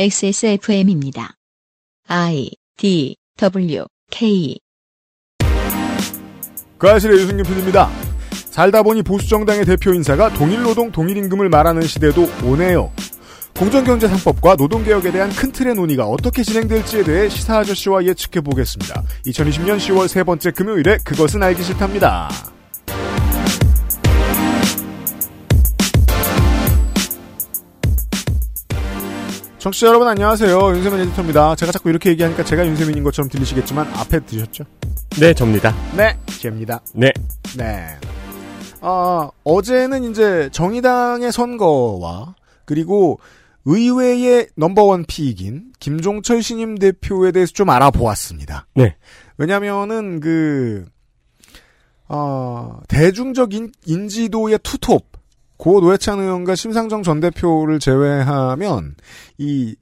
XSFM입니다. I D W K 그 아실의 유승균 PD입니다. 살다 보니 보수정당의 대표 인사가 동일노동 동일임금을 말하는 시대도 오네요. 공정경제 3법과 노동개혁에 대한 큰 틀의 논의가 어떻게 진행될지에 대해 시사 아저씨와 예측해 보겠습니다. 2020년 10월 세 번째 금요일에 그것은 알기 싫답니다. 청취자 여러분 안녕하세요. 윤세민 에디터입니다. 제가 자꾸 이렇게 얘기하니까 제가 윤세민인 것처럼 들리시겠지만 앞에 들으셨죠? 네, 접니다. 네, 제입니다. 네. 네. 어, 어제는 이제 정의당의 선거와 그리고 의회의 넘버원 픽인 김종철 신임 대표에 대해서 좀 알아보았습니다. 네. 왜냐면은 그, 어, 대중적 인, 인지도의 투톱, 고 노회찬 의원과 심상정 전 대표를 제외하면 이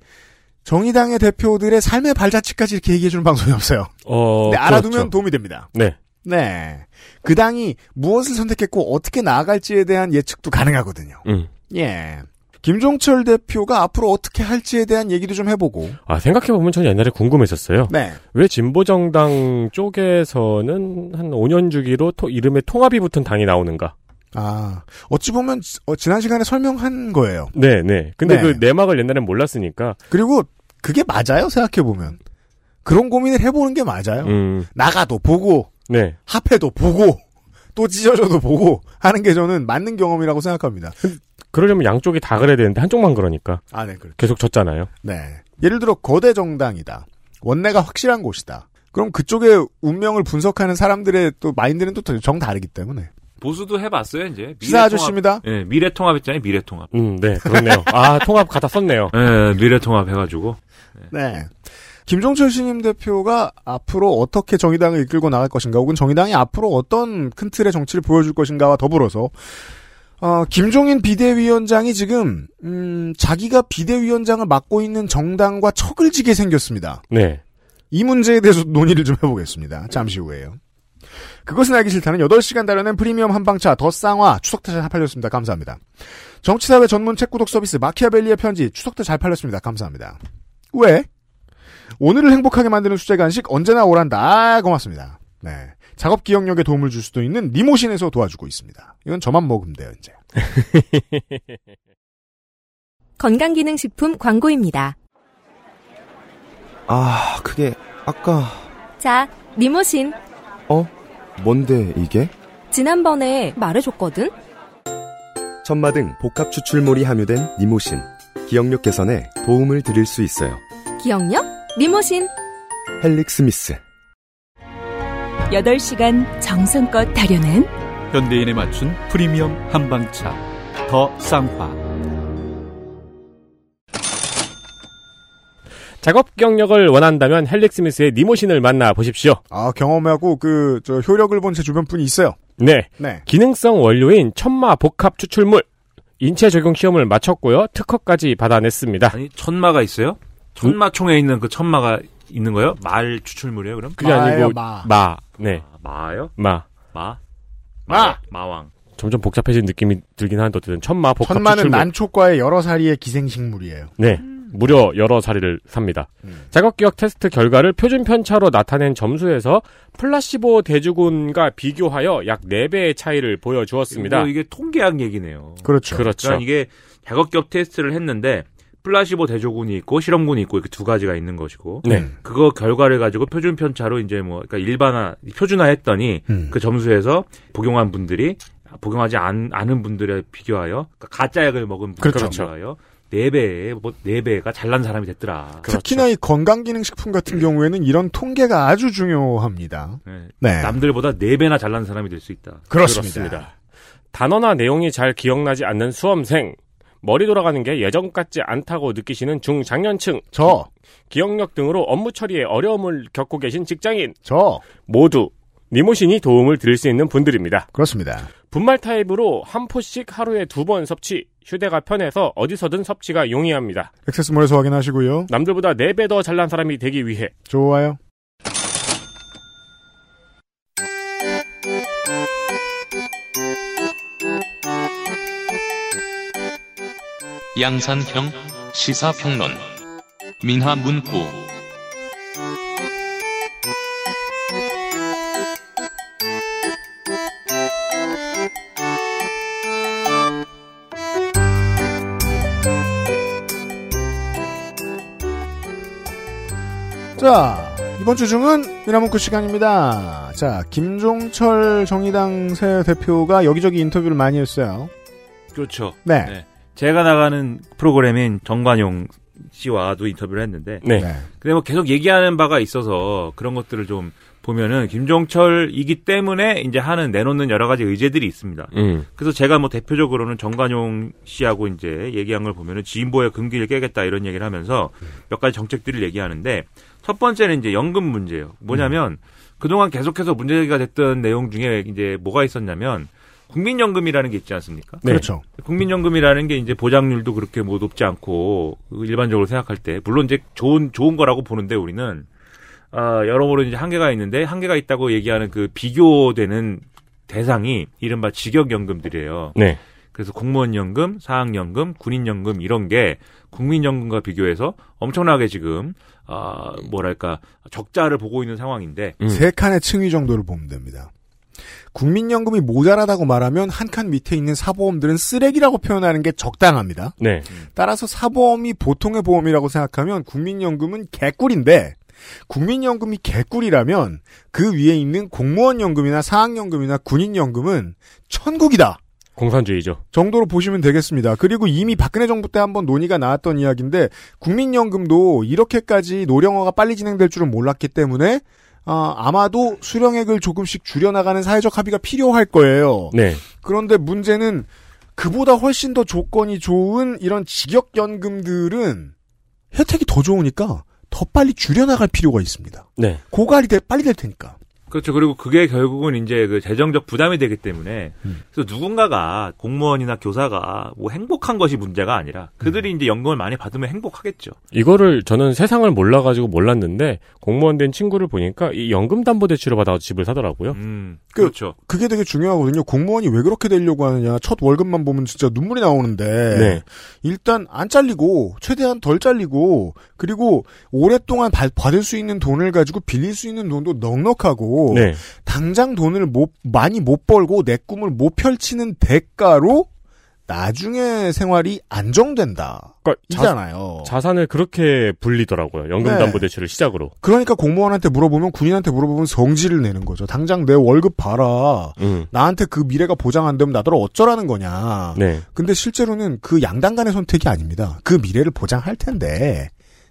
정의당의 대표들의 삶의 발자취까지 이렇게 얘기해 주는 방송이 없어요. 어, 네, 알아두면 그렇죠. 도움이 됩니다. 네. 네. 그 당이 무엇을 선택했고 어떻게 나아갈지에 대한 예측도 가능하거든요. 음. 예. 김종철 대표가 앞으로 어떻게 할지에 대한 얘기도 좀 해보고. 아, 생각해보면 저는 옛날에 궁금했었어요. 네. 왜 진보정당 쪽에서는 한 5년 주기로 토- 이름에 통합이 붙은 당이 나오는가? 아, 어찌 보면 어, 지난 시간에 설명한 거예요. 네, 네. 근데 네. 그 내막을 옛날엔 몰랐으니까. 그리고 그게 맞아요, 생각해보면. 그런 고민을 해보는 게 맞아요. 음, 나가도 보고, 네. 합해도 보고, 또 찢어져도 보고 하는 게 저는 맞는 경험이라고 생각합니다. 그러려면 양쪽이 다 그래야 되는데 한쪽만 그러니까. 아, 네, 그렇죠. 계속 졌잖아요. 네. 예를 들어 거대 정당이다. 원내가 확실한 곳이다. 그럼 그쪽의 운명을 분석하는 사람들의 또 마인드는 또 정 다르기 때문에. 보수도 해봤어요 이제. 시사 아저씨입니다. 예, 미래통합 했잖아요. 미래통합. 음, 네. 그렇네요. 아, 통합 갖다 썼네요. 예, 미래통합 해가지고. 네. 김종철 신임 대표가 앞으로 어떻게 정의당을 이끌고 나갈 것인가, 혹은 정의당이 앞으로 어떤 큰 틀의 정치를 보여줄 것인가와 더불어서, 어, 김종인 비대위원장이 지금, 음, 자기가 비대위원장을 맡고 있는 정당과 척을 지게 생겼습니다. 네. 이 문제에 대해서 논의를 좀 해보겠습니다. 잠시 후에요. 그것은 알기 싫다는 8시간 다려낸 프리미엄 한방차 더 쌍화 추석 때 잘 팔렸습니다. 감사합니다. 정치사회 전문 책 구독 서비스 마키아벨리의 편지 추석 때 잘 팔렸습니다. 감사합니다. 왜? 오늘을 행복하게 만드는 수제 간식 언제나 오란다. 아, 고맙습니다. 네. 작업 기억력에 도움을 줄 수도 있는 니모신에서 도와주고 있습니다. 이건 저만 먹으면 돼요, 이제. 건강기능식품 광고입니다. 아, 그게 아까 자, 니모신. 어? 뭔데 이게? 지난번에 말해줬거든? 천마 등 복합 추출물이 함유된 니모신. 기억력 개선에 도움을 드릴 수 있어요. 기억력? 니모신. 헬릭 스미스. 8시간 정성껏 다려낸 현대인에 맞춘 프리미엄 한방차 더 쌍화 작업 기억력을 원한다면 헬릭스미스의 니모신을 만나 보십시오. 아, 경험하고 그, 저, 효력을 본 제 주변 분이 있어요. 네. 네. 기능성 원료인 천마 복합 추출물. 인체 적용 시험을 마쳤고요. 특허까지 받아냈습니다. 아니 천마가 있어요? 천마총에 있는 그 천마가 있는 거예요? 말 추출물이에요 그럼? 그게 아니고 마. 마. 네. 아, 마요? 마. 마? 마! 마왕. 점점 복잡해진 느낌이 들긴 하는데 어쨌든 천마 복합 천마는 추출물. 난초과의 여러 사리의 기생식물이에요. 네. 무려 여러 사리를 삽니다. 음. 작업 기억 테스트 결과를 표준 편차로 나타낸 점수에서 플라시보 대주군과 비교하여 약 4배의 차이를 보여주었습니다. 뭐 이게 통계학 얘기네요. 그렇죠. 그렇죠. 그러니까 이게 자극격 테스트를 했는데 플라시보 대조군이 있고 실험군이 있고 이렇게 두 가지가 있는 것이고 네. 음. 그거 결과를 가지고 표준 편차로 이제 뭐 그러니까 일반화 표준화했더니 음. 그 점수에서 복용한 분들이 복용하지 않, 은 분들에 비교하여 그러니까 가짜 약을 먹은 분들에 그렇죠. 비교하여 네 배에 뭐네 배가 잘난 사람이 됐더라. 특히나 이 건강기능식품 같은 경우에는 이런 통계가 아주 중요합니다. 네. 네. 남들보다 네 배나 잘난 사람이 될 수 있다. 그렇습니다. 단어나 내용이 잘 기억나지 않는 수험생, 머리 돌아가는 게 예전 같지 않다고 느끼시는 중장년층, 저, 기억력 등으로 업무 처리에 어려움을 겪고 계신 직장인 저, 모두 니모신이 도움을 드릴 수 있는 분들입니다. 그렇습니다. 분말 타입으로 한 포씩 하루에 두 번 섭취, 휴대가 편해서 어디서든 섭취가 용이합니다. 액세스몰에서 확인하시고요. 남들보다 4배 더 잘난 사람이 되기 위해 좋아요. 양산형 시사평론 민화문구 자, 이번 주 중은 미나문구 시간입니다. 자, 김종철 정의당 새 대표가 여기저기 인터뷰를 많이 했어요. 그렇죠. 네. 네. 제가 나가는 프로그램인 정관용 씨와도 인터뷰를 했는데 네. 근데 뭐 계속 얘기하는 바가 있어서 그런 것들을 좀 보면은 김종철이기 때문에 이제 하는 내놓는 여러 가지 의제들이 있습니다. 음. 그래서 제가 뭐 대표적으로는 정관용 씨하고 이제 얘기한 걸 보면은 지인보의 금기를 깨겠다 이런 얘기를 하면서 몇 가지 정책들을 얘기하는데 첫 번째는 이제 연금 문제예요. 뭐냐면 그동안 계속해서 문제가 됐던 내용 중에 이제 뭐가 있었냐면 국민연금이라는 게 있지 않습니까? 네. 그렇죠. 국민연금이라는 게 이제 보장률도 그렇게 뭐 높지 않고 일반적으로 생각할 때 물론 이제 좋은 좋은 거라고 보는데 우리는 아 여러모로 이제 한계가 있는데 한계가 있다고 얘기하는 그 비교되는 대상이 이른바 직역연금들이에요. 네. 그래서 공무원연금, 사학연금, 군인연금 이런 게 국민연금과 비교해서 엄청나게 지금 아 뭐랄까 적자를 보고 있는 상황인데 음. 세 칸의 층위 정도를 보면 됩니다. 국민연금이 모자라다고 말하면 한 칸 밑에 있는 사보험들은 쓰레기라고 표현하는 게 적당합니다. 네. 따라서 사보험이 보통의 보험이라고 생각하면 국민연금은 개꿀인데 국민연금이 개꿀이라면 그 위에 있는 공무원연금이나 사학연금이나 군인연금은 천국이다. 공산주의죠. 정도로 보시면 되겠습니다. 그리고 이미 박근혜 정부 때 한번 논의가 나왔던 이야기인데 국민연금도 이렇게까지 노령화가 빨리 진행될 줄은 몰랐기 때문에 아, 아마도 수령액을 조금씩 줄여나가는 사회적 합의가 필요할 거예요. 네. 그런데 문제는 그보다 훨씬 더 조건이 좋은 이런 직역연금들은 혜택이 더 좋으니까 더 빨리 줄여나갈 필요가 있습니다. 네. 고갈이 돼, 빨리 될 테니까. 그렇죠. 그리고 그게 결국은 이제 그 재정적 부담이 되기 때문에 음. 그래서 누군가가 공무원이나 교사가 뭐 행복한 것이 문제가 아니라 그들이 음. 이제 연금을 많이 받으면 행복하겠죠. 이거를 저는 세상을 몰라가지고 몰랐는데 공무원 된 친구를 보니까 이 연금담보대출을 받아서 집을 사더라고요. 음, 그- 그렇죠. 그게 되게 중요하거든요. 공무원이 왜 그렇게 되려고 하느냐. 첫 월급만 보면 진짜 눈물이 나오는데. 네. 일단 안 잘리고, 최대한 덜 잘리고, 그리고 오랫동안 받- 받을 수 있는 돈을 가지고 빌릴 수 있는 돈도 넉넉하고, 네. 당장 돈을 못, 많이 못 벌고 내 꿈을 못 펼치는 대가로 나중에 생활이 안정된다. 그러니까 자, 이잖아요. 자 산을 그렇게 불리더라고요. 연금담보대출을 시작으로. 그러니까 공무원한테 물어보면 군인한테 물어보면 성질을 내는 거죠. 당장 내 월급 봐라. 음. 나한테 그 미래가 보장 안 되면 나더러 어쩌라는 거냐. 네. 근데 실제로는 그 양당 간의 선택이 아닙니다. 그 미래를 보장할 텐데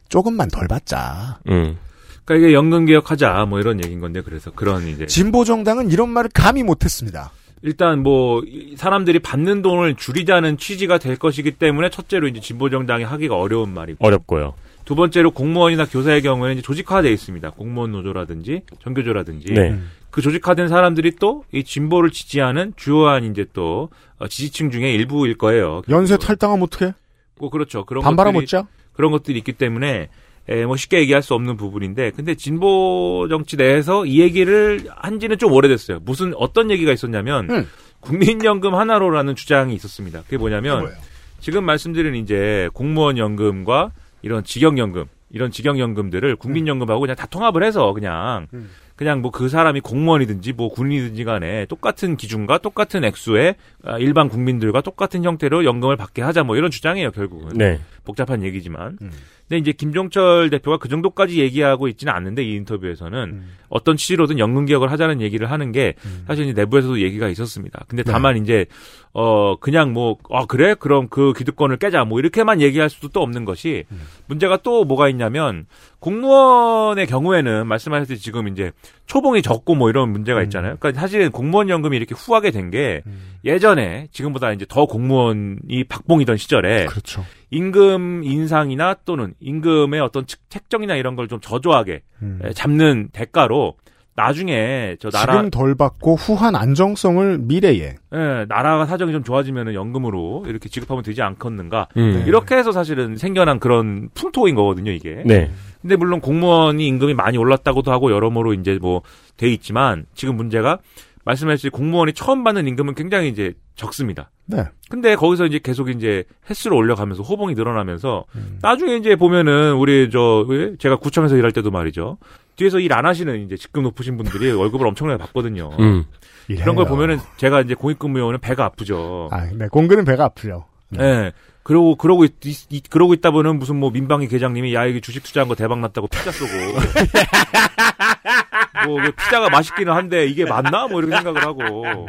조금만 덜 받자. 음. 그러니까 이게 연금 개혁하자 뭐 이런 얘기인 건데 그래서 그런 이제 진보 정당은 이런 말을 감히 못했습니다. 일단 뭐이 사람들이 받는 돈을 줄이자는 취지가 될 것이기 때문에 첫째로 이제 진보 정당이 하기가 어려운 말이고 어렵고요. 두 번째로 공무원이나 교사의 경우에는 이제 조직화돼 있습니다. 공무원 노조라든지 전교조라든지 네. 그 조직화된 사람들이 또 이 진보를 지지하는 주요한 이제 또 어, 지지층 중에 일부일 거예요. 연쇄 탈당하면 어떡해? 뭐 그렇죠. 그런 반발하면 어쩌? 그런 것들이 있기 때문에 에, 뭐 쉽게 얘기할 수 없는 부분인데 근데 진보 정치 내에서 이 얘기를 한지는 좀 오래됐어요. 무슨 어떤 얘기가 있었냐면 음. 국민연금 하나로라는 주장이 있었습니다. 그게 뭐냐면 뭐예요? 지금 말씀드린 이제 공무원 연금과 이런 직영연금 이런 직영연금들을 국민연금하고 그냥 다 통합을 해서 그냥 음. 그냥 뭐 그 사람이 공무원이든지 뭐 군인이든지 간에 똑같은 기준과 똑같은 액수의 아, 일반 국민들과 똑같은 형태로 연금을 받게 하자 뭐 이런 주장이에요 결국은 네. 복잡한 얘기지만 음. 근데 이제 김종철 대표가 그 정도까지 얘기하고 있지는 않는데 이 인터뷰에서는 음. 어떤 취지로든 연금 개혁을 하자는 얘기를 하는 게 사실 이제 내부에서도 얘기가 있었습니다. 근데 네. 다만 이제 어 그냥 뭐 아 그래 그럼 그 기득권을 깨자 뭐 이렇게만 얘기할 수도 또 없는 것이 음. 문제가 또 뭐가 있냐면 공무원의 경우에는 말씀하셨듯이 지금 이제 초봉이 적고 뭐 이런 문제가 있잖아요. 그러니까 사실은 공무원 연금이 이렇게 후하게 된게 예전에 지금보다 이제 더 공무원이 박봉이던 시절에 그렇죠. 임금 인상이나 또는 임금의 어떤 측- 책정이나 이런 걸 좀 저조하게 음. 에, 잡는 대가로 나중에 저 나라 지금 덜 받고 후한 안정성을 미래에 예, 나라가 사정이 좀 좋아지면은 연금으로 이렇게 지급하면 되지 않겠는가 음. 이렇게 해서 사실은 생겨난 그런 풍토인 거거든요 이게. 네. 근데 물론 공무원이 임금이 많이 올랐다고도 하고 여러모로 이제 뭐 돼 있지만 지금 문제가 말씀하신 공무원이 처음 받는 임금은 굉장히 이제 적습니다. 네. 근데 거기서 이제 계속 이제 횟수를 올려가면서 호봉이 늘어나면서 음. 나중에 이제 보면은 우리 저 왜? 제가 구청에서 일할 때도 말이죠. 뒤에서 일 안 하시는 이제 직급 높으신 분들이 월급을 엄청나게 받거든요. 음. 그런 걸 보면은 제가 이제 공익근무요원은 배가 아프죠. 아, 네. 공근은 배가 아프죠. 예. 네. 그러고 그러고 있, 있- 그러고 있다 보는 무슨 뭐 민방위 계장님이 야 이게 주식 투자한 거 대박 났다고 피자 쏘고 뭐그 피자가 맛있기는 한데 이게 맞나 뭐 이렇게 생각을 하고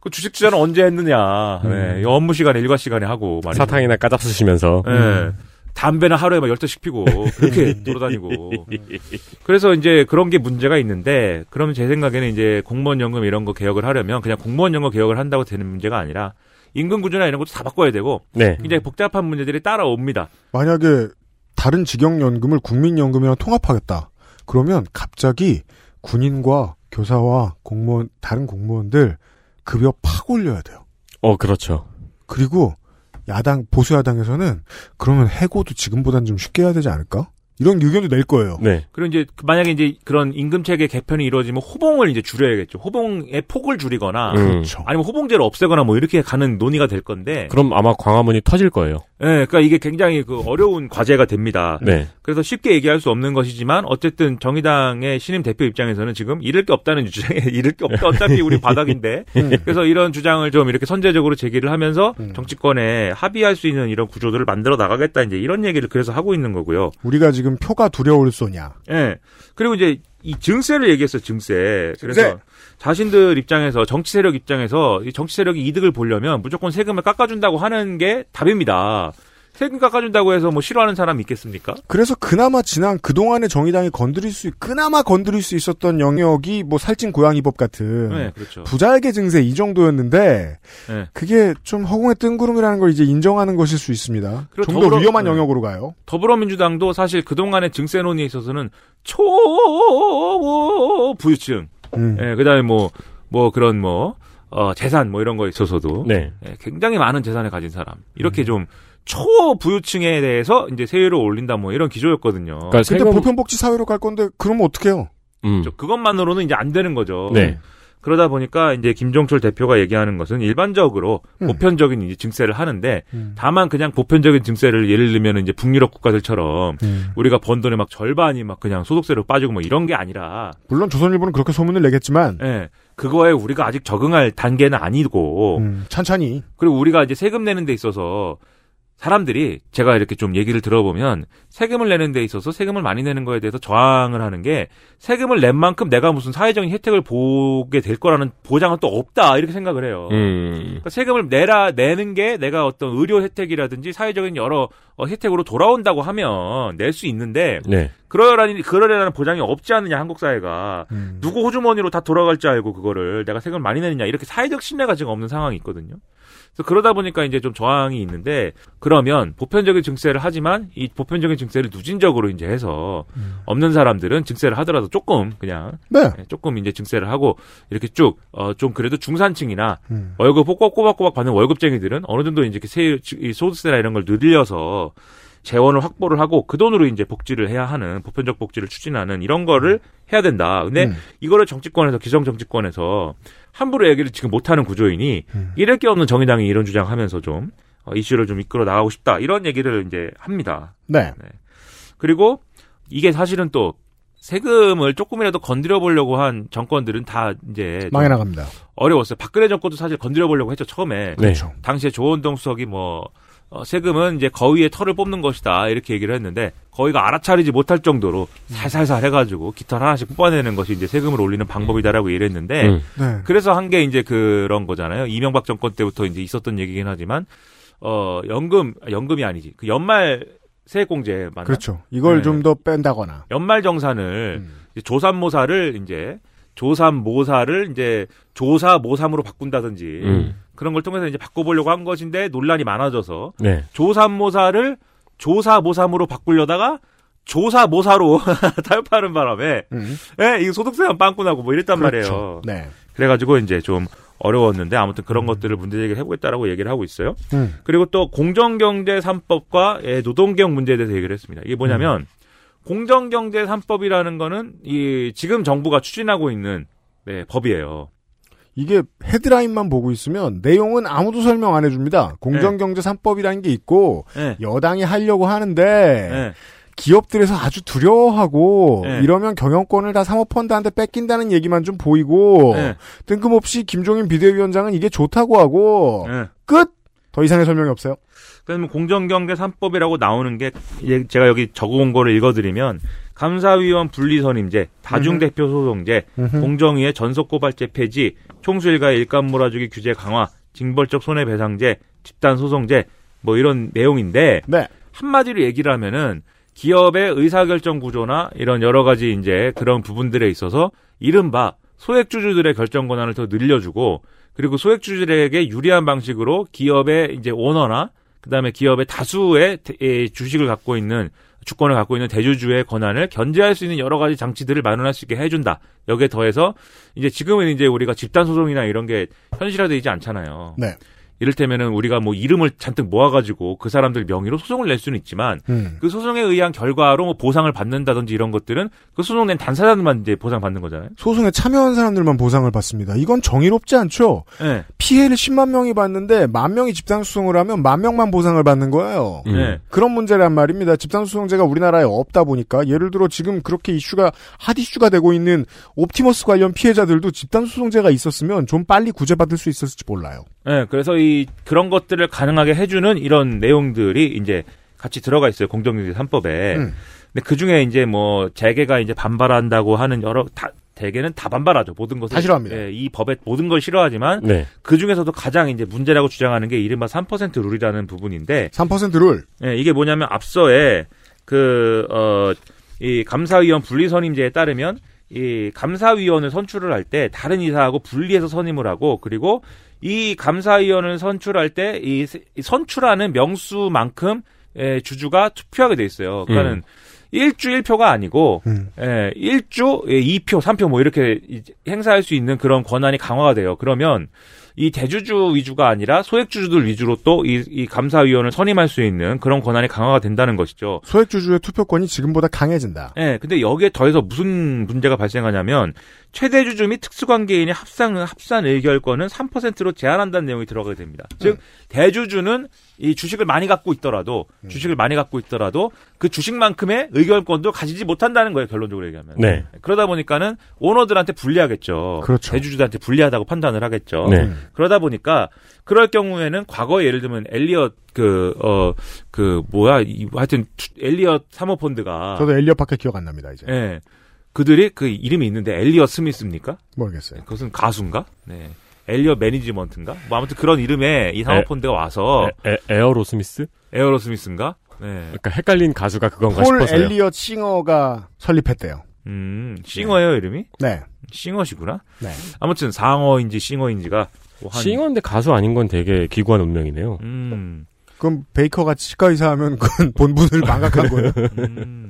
그 주식 투자는 언제 했느냐 네. 업무 시간에 일과 시간에 하고 말이죠. 사탕이나 까잡수시면서. 예. 담배는 하루에 막 열대씩 피고 그렇게 돌아다니고 그래서 이제 그런 게 문제가 있는데 그러면 제 생각에는 이제 공무원 연금 이런 거 개혁을 하려면 그냥 공무원 연금 개혁을 한다고 되는 문제가 아니라 임금 구조나 이런 것도 다 바꿔야 되고 네. 굉장히 복잡한 문제들이 따라옵니다. 만약에 다른 직영연금을 국민연금이랑 통합하겠다. 그러면 갑자기 군인과 교사와 공무원, 다른 공무원들 급여 팍 올려야 돼요. 어, 그렇죠. 그리고 야당, 보수 야당에서는 그러면 해고도 지금보단 좀 쉽게 해야 되지 않을까? 이런 의견도 낼 거예요. 네. 그리고 이제 그 만약에 이제 그런 임금 체계 개편이 이루어지면 호봉을 이제 줄여야겠죠. 호봉의 폭을 줄이거나 음. 그렇죠. 아니면 호봉제를 없애거나 뭐 이렇게 가는 논의가 될 건데 그럼 아마 광화문이 터질 거예요. 예, 그러니까 이게 굉장히 그 어려운 과제가 됩니다. 네. 그래서 쉽게 얘기할 수 없는 것이지만 어쨌든 정의당의 신임 대표 입장에서는 지금 잃을 게 없다는 주장에 잃을 게 없다 어차피 우리 바닥인데 그래서 이런 주장을 좀 이렇게 선제적으로 제기를 하면서 음. 정치권에 합의할 수 있는 이런 구조들을 만들어 나가겠다 이제 이런 얘기를 그래서 하고 있는 거고요. 우리가 지금 표가 두려울 소냐. 예. 그리고 이제 이 증세를 얘기했어요, 증세. 그래서 증세. 자신들 입장에서 정치 세력 입장에서 이 정치 세력이 이득을 보려면 무조건 세금을 깎아준다고 하는 게 답입니다. 세금 깎아준다고 해서 뭐 싫어하는 사람 있겠습니까? 그래서 그나마 지난 그동안의 정의당이 건드릴 수, 그나마 건드릴 수 있었던 영역이 뭐 살찐 고양이법 같은 네, 그렇죠. 부자에게 증세 이 정도였는데 네. 그게 좀 허공의 뜬구름이라는 걸 이제 인정하는 것일 수 있습니다. 그리고 좀더 더불어- 위험한 네. 영역으로 가요. 더불어민주당도 사실 그동안의 증세론에 있어서는 초 부유층, 음. 예, 그다음에 뭐뭐 그런 뭐 어, 재산 뭐 이런 거에 있어서도 네. 예, 굉장히 많은 재산을 가진 사람 이렇게 좀 초부유층에 대해서 이제 세율을 올린다 뭐 이런 기조였거든요. 그러니까 근데 세금 보편복지 사회로 갈 건데 그러면 어떡해요? 음. 저 그것만으로는 이제 안 되는 거죠. 네. 그러다 보니까 이제 김종철 대표가 얘기하는 것은 일반적으로 음. 보편적인 이제 증세를 하는데 음. 다만 그냥 보편적인 증세를 예를 들면 이제 북유럽 국가들처럼 음. 우리가 번 돈의 막 절반이 막 그냥 소득세로 빠지고 뭐 이런 게 아니라 물론 조선일보는 그렇게 소문을 내겠지만 예. 그거에 우리가 아직 적응할 단계는 아니고 음, 찬찬히 그리고 우리가 이제 세금 내는 데 있어서 사람들이 제가 이렇게 좀 얘기를 들어보면 세금을 내는 데 있어서 세금을 많이 내는 거에 대해서 저항을 하는 게 세금을 낸 만큼 내가 무슨 사회적인 혜택을 보게 될 거라는 보장은 또 없다 이렇게 생각을 해요. 음. 그러니까 세금을 내라 내는 게 내가 어떤 의료 혜택이라든지 사회적인 여러 어, 혜택으로 돌아온다고 하면 낼 수 있는데 네. 그러라니 그러려는 보장이 없지 않느냐 한국 사회가 음. 누구 호주머니로 다 돌아갈 줄 알고 그거를 내가 세금을 많이 내느냐 이렇게 사회적 신뢰가 지금 없는 상황이 있거든요. 그래서 그러다 보니까 이제 좀 저항이 있는데 그러면 보편적인 증세를 하지만 이 보편적인 증세를 누진적으로 이제 해서 없는 사람들은 증세를 하더라도 조금 그냥 네. 예, 조금 이제 증세를 하고 이렇게 쭉어좀 그래도 중산층이나 음. 월급 꼬박꼬박꼬박 받는 월급쟁이들은 어느 정도 이제 세, 이 소득세나 이런 걸 늘려서 재원을 확보를 하고 그 돈으로 이제 복지를 해야 하는 보편적 복지를 추진하는 이런 거를 해야 된다. 근데 음. 이거를 정치권에서 기성 정치권에서 함부로 얘기를 지금 못하는 구조이니 음. 이럴 게 없는 정의당이 이런 주장하면서 좀 어, 이슈를 좀 이끌어 나가고 싶다 이런 얘기를 이제 합니다. 네. 그리고 이게 사실은 또 세금을 조금이라도 건드려 보려고 한 정권들은 다 이제 좀 망해 나갑니다. 어려웠어요. 박근혜 정권도 사실 건드려 보려고 했죠 처음에. 네. 당시에 조원동 수석이 뭐 어, 세금은 이제 거위의 털을 뽑는 것이다 이렇게 얘기를 했는데 거위가 알아차리지 못할 정도로 살살살 해가지고 깃털 하나씩 뽑아내는 것이 이제 세금을 올리는 방법이다라고 얘기를 했는데 음. 네. 그래서 한 게 이제 그런 거잖아요. 이명박 정권 때부터 이제 있었던 얘기긴 하지만 어 연금 아, 연금이 아니지 그 연말 세액공제 맞나? 그렇죠. 이걸 네. 좀더 뺀다거나. 연말 정산을 음. 이제 조삼모사를 이제 조삼 모사를 이제 조사 모삼으로 바꾼다든지 음. 그런 걸 통해서 이제 바꿔보려고 한 것인데 논란이 많아져서 네. 조삼 모사를 조사 모삼으로 바꾸려다가 조사 모사로 타협하는 바람에 음. 예, 이거 소득세만 빵꾸 나고 뭐 이랬단 그렇죠. 말이에요. 네. 그래가지고 이제 좀 어려웠는데 아무튼 그런 것들을 문제 제기를 해보겠다라고 얘기를 하고 있어요. 음. 그리고 또 공정경제 3법과 예, 노동개혁 문제에 대해서 얘기를 했습니다. 이게 뭐냐면 공정경제 3법이라는 거는 이 지금 정부가 추진하고 있는 네, 법이에요. 이게 헤드라인만 보고 있으면 내용은 아무도 설명 안 해줍니다. 공정경제 3법이라는 게 있고 네. 여당이 하려고 하는데 네. 기업들에서 아주 두려워하고 네. 이러면 경영권을 다 사모펀드한테 뺏긴다는 얘기만 좀 보이고 네. 뜬금없이 김종인 비대위원장은 이게 좋다고 하고 네. 끝! 더 이상의 설명이 없어요. 뭐 공정경제 3법이라고 나오는 게 이제 제가 여기 적어온 거를 읽어드리면 감사위원 분리선임제, 다중대표 소송제, 공정위의 전속고발제 폐지, 총수일가의 일감 몰아주기 규제 강화, 징벌적 손해배상제, 집단소송제 뭐 이런 내용인데 네. 한마디로 얘기를 하면은 기업의 의사결정 구조나 이런 여러 가지 이제 그런 부분들에 있어서 이른바 소액주주들의 결정 권한을 더 늘려주고 그리고 소액주주들에게 유리한 방식으로 기업의 이제 오너나 그다음에 기업의 다수의 주식을 갖고 있는 주권을 갖고 있는 대주주의 권한을 견제할 수 있는 여러 가지 장치들을 마련할 수 있게 해준다. 여기에 더해서 이제 지금은 이제 우리가 집단 소송이나 이런 게 현실화되지 않잖아요. 네. 이를테면은 우리가 뭐 이름을 잔뜩 모아가지고 그 사람들 명의로 소송을 낼 수는 있지만 음. 그 소송에 의한 결과로 뭐 보상을 받는다든지 이런 것들은 그 소송 낸 당사자들만 이제 보상 받는 거잖아요. 소송에 참여한 사람들만 보상을 받습니다. 이건 정의롭지 않죠? 네. 피해를 10만 명이 봤는데 만 명이 집단 소송을 하면 만 명만 보상을 받는 거예요. 음. 네. 그런 문제란 말입니다. 집단 소송제가 우리나라에 없다 보니까 예를 들어 지금 그렇게 이슈가 핫 이슈가 되고 있는 옵티머스 관련 피해자들도 집단 소송제가 있었으면 좀 빨리 구제받을 수 있었을지 몰라요. 네, 그래서 이 그런 것들을 가능하게 해주는 이런 내용들이 이제 같이 들어가 있어요 공정경제 3법에. 음. 근데 그 중에 이제 뭐 재계가 이제 반발한다고 하는 여러 다 대개는 다 반발하죠 모든 것을 다 싫어합니다. 예, 이 법의 모든 걸 싫어하지만 네. 그 중에서도 가장 이제 문제라고 주장하는 게 이른바 3% 룰이라는 부분인데 3%를 예, 이게 뭐냐면 앞서에 그, 어, 이 감사위원 분리선임제에 따르면 이 감사위원을 선출을 할 때 다른 이사하고 분리해서 선임을 하고 그리고 이 감사위원을 선출할 때 이 선출하는 명수만큼 예, 주주가 투표하게 돼 있어요. 그러니까는 일주 1표가 아니고 음. 예, 1주 예, 2표, 3표 뭐 이렇게 행사할 수 있는 그런 권한이 강화가 돼요. 그러면 이 대주주 위주가 아니라 소액주주들 위주로 또이 이 감사위원을 선임할 수 있는 그런 권한이 강화가 된다는 것이죠. 소액주주의 투표권이 지금보다 강해진다. 예, 근데 여기에 더해서 무슨 문제가 발생하냐면 최대 주주 및 특수관계인의 합산 합산 의결권은 3%로 제한한다는 내용이 들어가게 됩니다. 즉 대주주는 이 주식을 많이 갖고 있더라도 주식을 많이 갖고 있더라도 그 주식만큼의 의결권도 가지지 못한다는 거예요. 결론적으로 얘기하면. 네. 그러다 보니까는 오너들한테 불리하겠죠. 그렇죠. 대주주들한테 불리하다고 판단을 하겠죠. 네. 그러다 보니까 그럴 경우에는 과거에 예를 들면 엘리엇 그 어 그 뭐야 이, 하여튼 투- 엘리엇 사모펀드가 저도 엘리엇밖에 기억 안 납니다, 이제. 예. 그들이 그 이름이 있는데 엘리엇 스미스입니까? 모르겠어요. 그것은 가수인가? 네. 엘리엇 매니지먼트인가? 뭐 아무튼 그런 이름의 이 사모펀드가 와서 에, 에, 에어로 스미스? 에어로 스미스인가? 네. 그러니까 헷갈린 가수가 그건가 폴 싶어서요. 엘리엇 싱어가 설립했대요. 음, 싱어예요, 이름이? 네. 싱어시구나. 네. 아무튼 상어인지 싱어인지가 뭐 한- 싱어인데 가수 아닌 건 되게 기구한 운명이네요. 음. 그럼 베이커가 치과 의사 하면 그건 본분을 망각한 거예요. 음.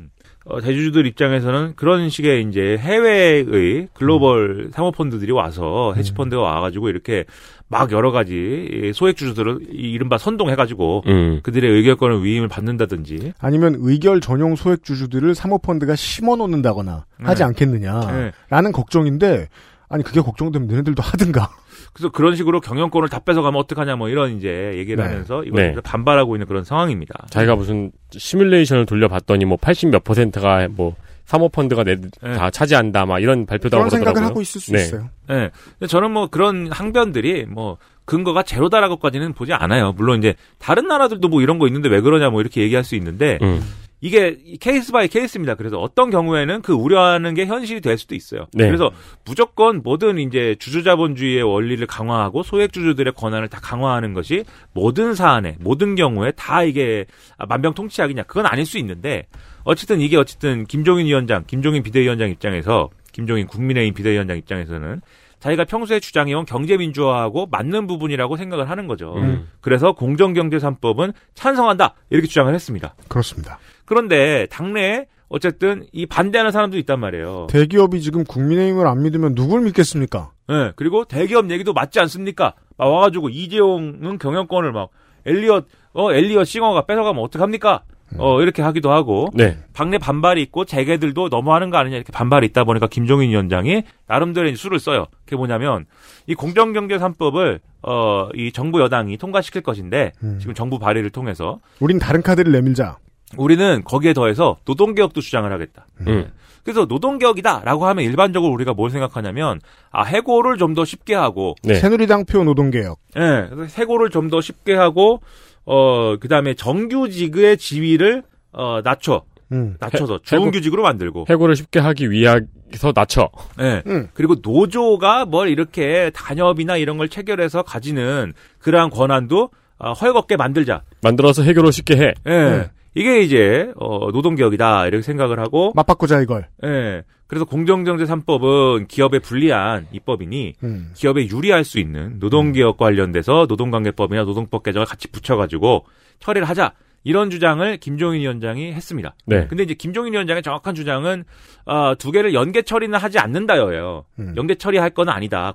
어, 대주주들 입장에서는 그런 식의 이제 해외의 글로벌 사모펀드들이 와서 헤지펀드가 와가지고 이렇게 막 여러 가지 이 소액주주들을 이 이른바 선동해가지고 음. 그들의 의결권을 위임을 받는다든지 아니면 의결 전용 소액주주들을 사모펀드가 심어 놓는다거나 하지 네. 않겠느냐라는 네. 걱정인데 아니 그게 걱정되면 너네들도 하든가. 그래서 그런 식으로 경영권을 다 뺏어가면 어떡하냐 뭐 이런 이제 얘기를 네. 하면서 이걸 네. 반발하고 있는 그런 상황입니다. 자기가 무슨 시뮬레이션을 돌려봤더니 뭐 80 몇 퍼센트가 뭐 사모펀드가 내, 네. 다 차지한다 막 이런 발표도 하고 생각을 그러더라고요. 하고 있을 수 네. 있어요. 네. 근데 저는 뭐 그런 항변들이 뭐 근거가 제로다라고까지는 보지 않아요. 물론 이제 다른 나라들도 뭐 이런 거 있는데 왜 그러냐 뭐 이렇게 얘기할 수 있는데 음. 이게 case by case입니다. 그래서 어떤 경우에는 그 우려하는 게 현실이 될 수도 있어요. 네. 그래서 무조건 모든 이제 주주자본주의의 원리를 강화하고 소액주주들의 권한을 다 강화하는 것이 모든 사안에 모든 경우에 다 이게 만병통치약이냐 그건 아닐 수 있는데 어쨌든 이게 어쨌든 김종인 위원장, 김종인 비대위원장 입장에서 김종인 국민의힘 비대위원장 입장에서는 자기가 평소에 주장해온 경제민주화하고 맞는 부분이라고 생각을 하는 거죠. 음. 그래서 공정경제 3법은 찬성한다 이렇게 주장을 했습니다. 그렇습니다. 그런데 당내에 어쨌든 이 반대하는 사람도 있단 말이에요. 대기업이 지금 국민의힘을 안 믿으면 누굴 믿겠습니까? 예, 그리고 대기업 얘기도 맞지 않습니까? 막 와가지고 이재용은 경영권을 막 엘리엇 어 엘리엇 싱어가 뺏어가면 어떡합니까? 어 이렇게 하기도 하고 네. 당내 반발이 있고 재계들도 너무하는 거 아니냐 이렇게 반발이 있다 보니까 김종인 위원장이 나름대로 수를 써요. 그게 뭐냐면 이 공정경제 3법을 어 이 정부 여당이 통과시킬 것인데 음. 지금 정부 발의를 통해서 우린 다른 카드를 내밀자. 우리는 거기에 더해서 노동개혁도 주장을 하겠다. 음. 그래서 노동개혁이다라고 하면 일반적으로 우리가 뭘 생각하냐면 아 해고를 좀 더 쉽게 하고 네. 새누리당표 노동개혁. 예, 그래서 해고를 좀 더 쉽게 하고 어 그다음에 정규직의 지위를 어 낮춰 음. 낮춰서 주은규직으로 만들고 해고를 쉽게 하기 위해서 낮춰. 예. 음. 그리고 노조가 뭘 이렇게 단협이나 이런 걸 체결해서 가지는 그러한 권한도 어, 헐겁게 만들자. 만들어서 해고를 쉽게 해. 예. 음. 이게 이제 어, 노동개혁이다 이렇게 생각을 하고 맞바꾸자 이걸. 예. 그래서 공정경제 3법은 기업에 불리한 입법이니 음. 기업에 유리할 수 있는 노동개혁 관련돼서 노동관계법이나 노동법 개정을 같이 붙여가지고 처리를 하자. 이런 주장을 김종인 위원장이 했습니다. 네. 근데 이제 김종인 위원장의 정확한 주장은 어, 두 개를 연계 처리는 하지 않는다여예요. 음. 연계 처리할 건 아니다.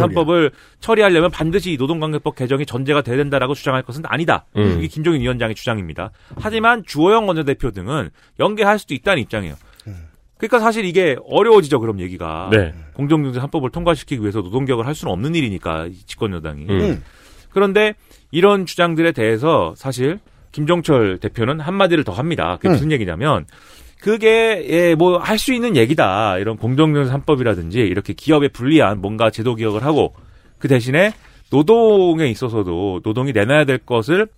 3법을 처리하려면 반드시 이 노동관계법 개정이 전제가 돼야 된다라고 주장할 것은 아니다. 음. 이게 김종인 위원장의 주장입니다. 하지만 주호영 원내대표 등은 연계할 수도 있다는 입장이에요. 그러니까 사실 이게 어려워지죠. 그럼 얘기가 네. 공정경제 3법을 통과시키기 위해서 노동개혁을 할 수는 없는 일이니까 이 집권 여당이. 음. 그런데 이런 주장들에 대해서 사실 김종철 대표는 한마디를 더 합니다. 그게 음. 무슨 얘기냐면 그게 예, 뭐 할 수 있는 얘기다. 이런 공정경제 3법이라든지 이렇게 기업에 불리한 뭔가 제도 개혁을 하고 그 대신에 노동에 있어서도 노동이 내놔야 될 것을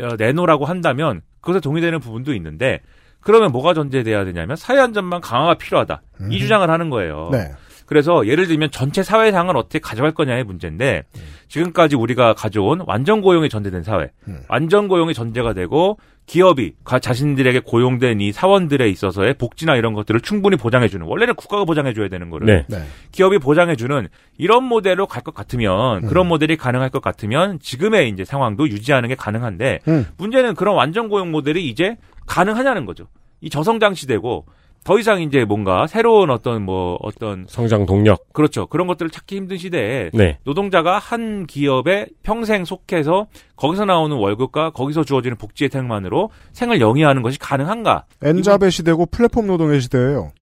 어, 내놓으라고 한다면 그것에 동의되는 부분도 있는데 그러면 뭐가 전제돼야 되냐면 사회 안전망 강화가 필요하다. 이 주장을 하는 거예요. 네. 그래서 예를 들면 전체 사회상을 어떻게 가져갈 거냐의 문제인데 지금까지 우리가 가져온 완전 고용이 전제된 사회, 음. 완전 고용이 전제가 되고 기업이 가- 자신들에게 고용된 이 사원들에 있어서의 복지나 이런 것들을 충분히 보장해주는 원래는 국가가 보장해줘야 되는 거를 네. 네. 기업이 보장해주는 이런 모델로 갈 것 같으면 음. 그런 모델이 가능할 것 같으면 지금의 이제 상황도 유지하는 게 가능한데 음. 문제는 그런 완전 고용 모델이 이제 가능하냐는 거죠. 이 저성장 시대고 더 이상 이제 뭔가 새로운 어떤 뭐 어떤 성장 동력. 그렇죠 그런 것들을 찾기 힘든 시대에 네. 노동자가 한 기업에 평생 속해서 거기서 나오는 월급과 거기서 주어지는 복지 혜택만으로 생을 영위하는 것이 가능한가? 엔잡의 시대고 플랫폼 노동의 시대예요.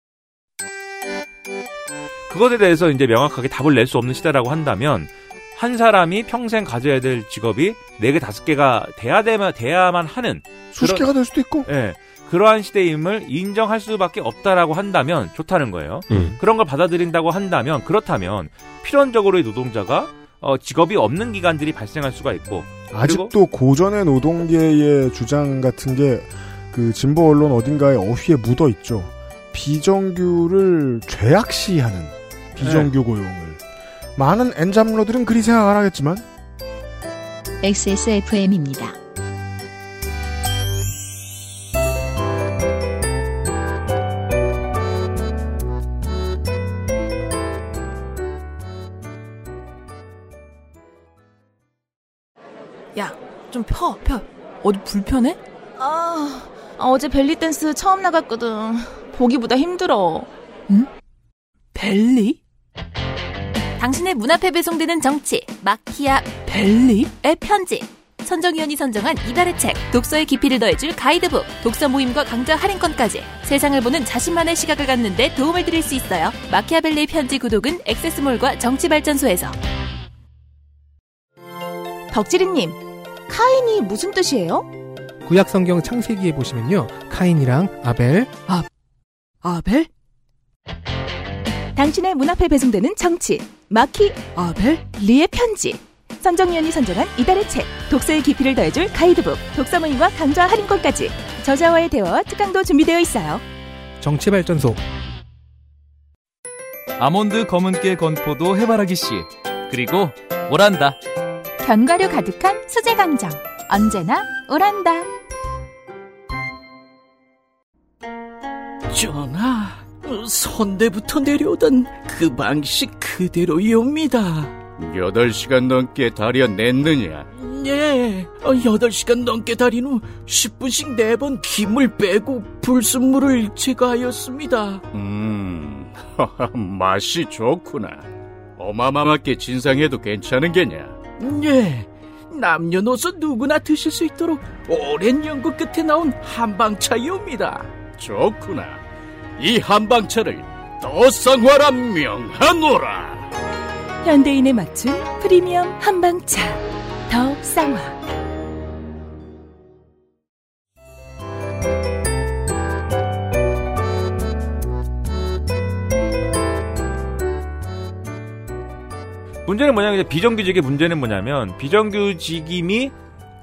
그것에 대해서 이제 명확하게 답을 낼 수 없는 시대라고 한다면 한 사람이 평생 가져야 될 직업이 네 개 다섯 개가 돼야 되면 돼야만 하는 수십 그런- 개가 될 수도 있고. 예, 그러한 시대임을 인정할 수밖에 없다라고 한다면 좋다는 거예요. 음. 그런 걸 받아들인다고 한다면 그렇다면 필연적으로 이 노동자가 어, 직업이 없는 기간들이 발생할 수가 있고 아직도 고전의 노동계의 주장 같은 게 그 진보 언론 어딘가에 어휘에 묻어 있죠. 비정규를 죄악시하는 비정규 고용을 많은 엔잡러들은 그리 생각 안 하겠지만 XSFM입니다. 좀 펴, 펴. 어디 불편해? 아, 어제 벨리 댄스 처음 나갔거든. 보기보다 힘들어. 응? 벨리? 당신의 문 앞에 배송되는 정치 마키아 벨리? 의 편지 선정위원이 선정한 이달의 책 독서의 깊이를 더해줄 가이드북 독서 모임과 강좌 할인권까지 세상을 보는 자신만의 시각을 갖는데 도움을 드릴 수 있어요 마키아벨리의 편지 구독은 액세스몰과 정치발전소에서 덕지리님, 카인이 무슨 뜻이에요? 구약 성경 창세기에 보시면요. 카인이랑 아벨, 아벨? 당신의 문 앞에 배송되는 정치, 마키, 아벨, 리의 편지. 선정위원이 선정한 이달의 책, 독서의 깊이를 더해줄 가이드북, 독서 모임과 강좌 할인권까지. 저자와의 대화와 특강도 준비되어 있어요. 정치발전소. 아몬드 검은깨 건포도 해바라기 씨 그리고 오란다 견과류 가득한 수제 강정. 언제나 오란다. 전하, 선대부터 내려오던 그 방식 그대로이옵니다. 8시간 넘게 다려냈느냐? 예, 어, 8시간 넘게 달인 후 10분씩 4번 김을 빼고 불순물을 제거하였습니다. 음, 맛이 좋구나. 어마마하게 진상해도 괜찮은 게냐? 예, 남녀노소 누구나 드실 수 있도록 오랜 연구 끝에 나온 한방차이옵니다. 좋구나. 이 한방차를 더 쌍화라 명하노라. 현대인에 맞춘 프리미엄 한방차 더 쌍화 문제는 뭐냐면 비정규직의 문제는 뭐냐면 비정규직임이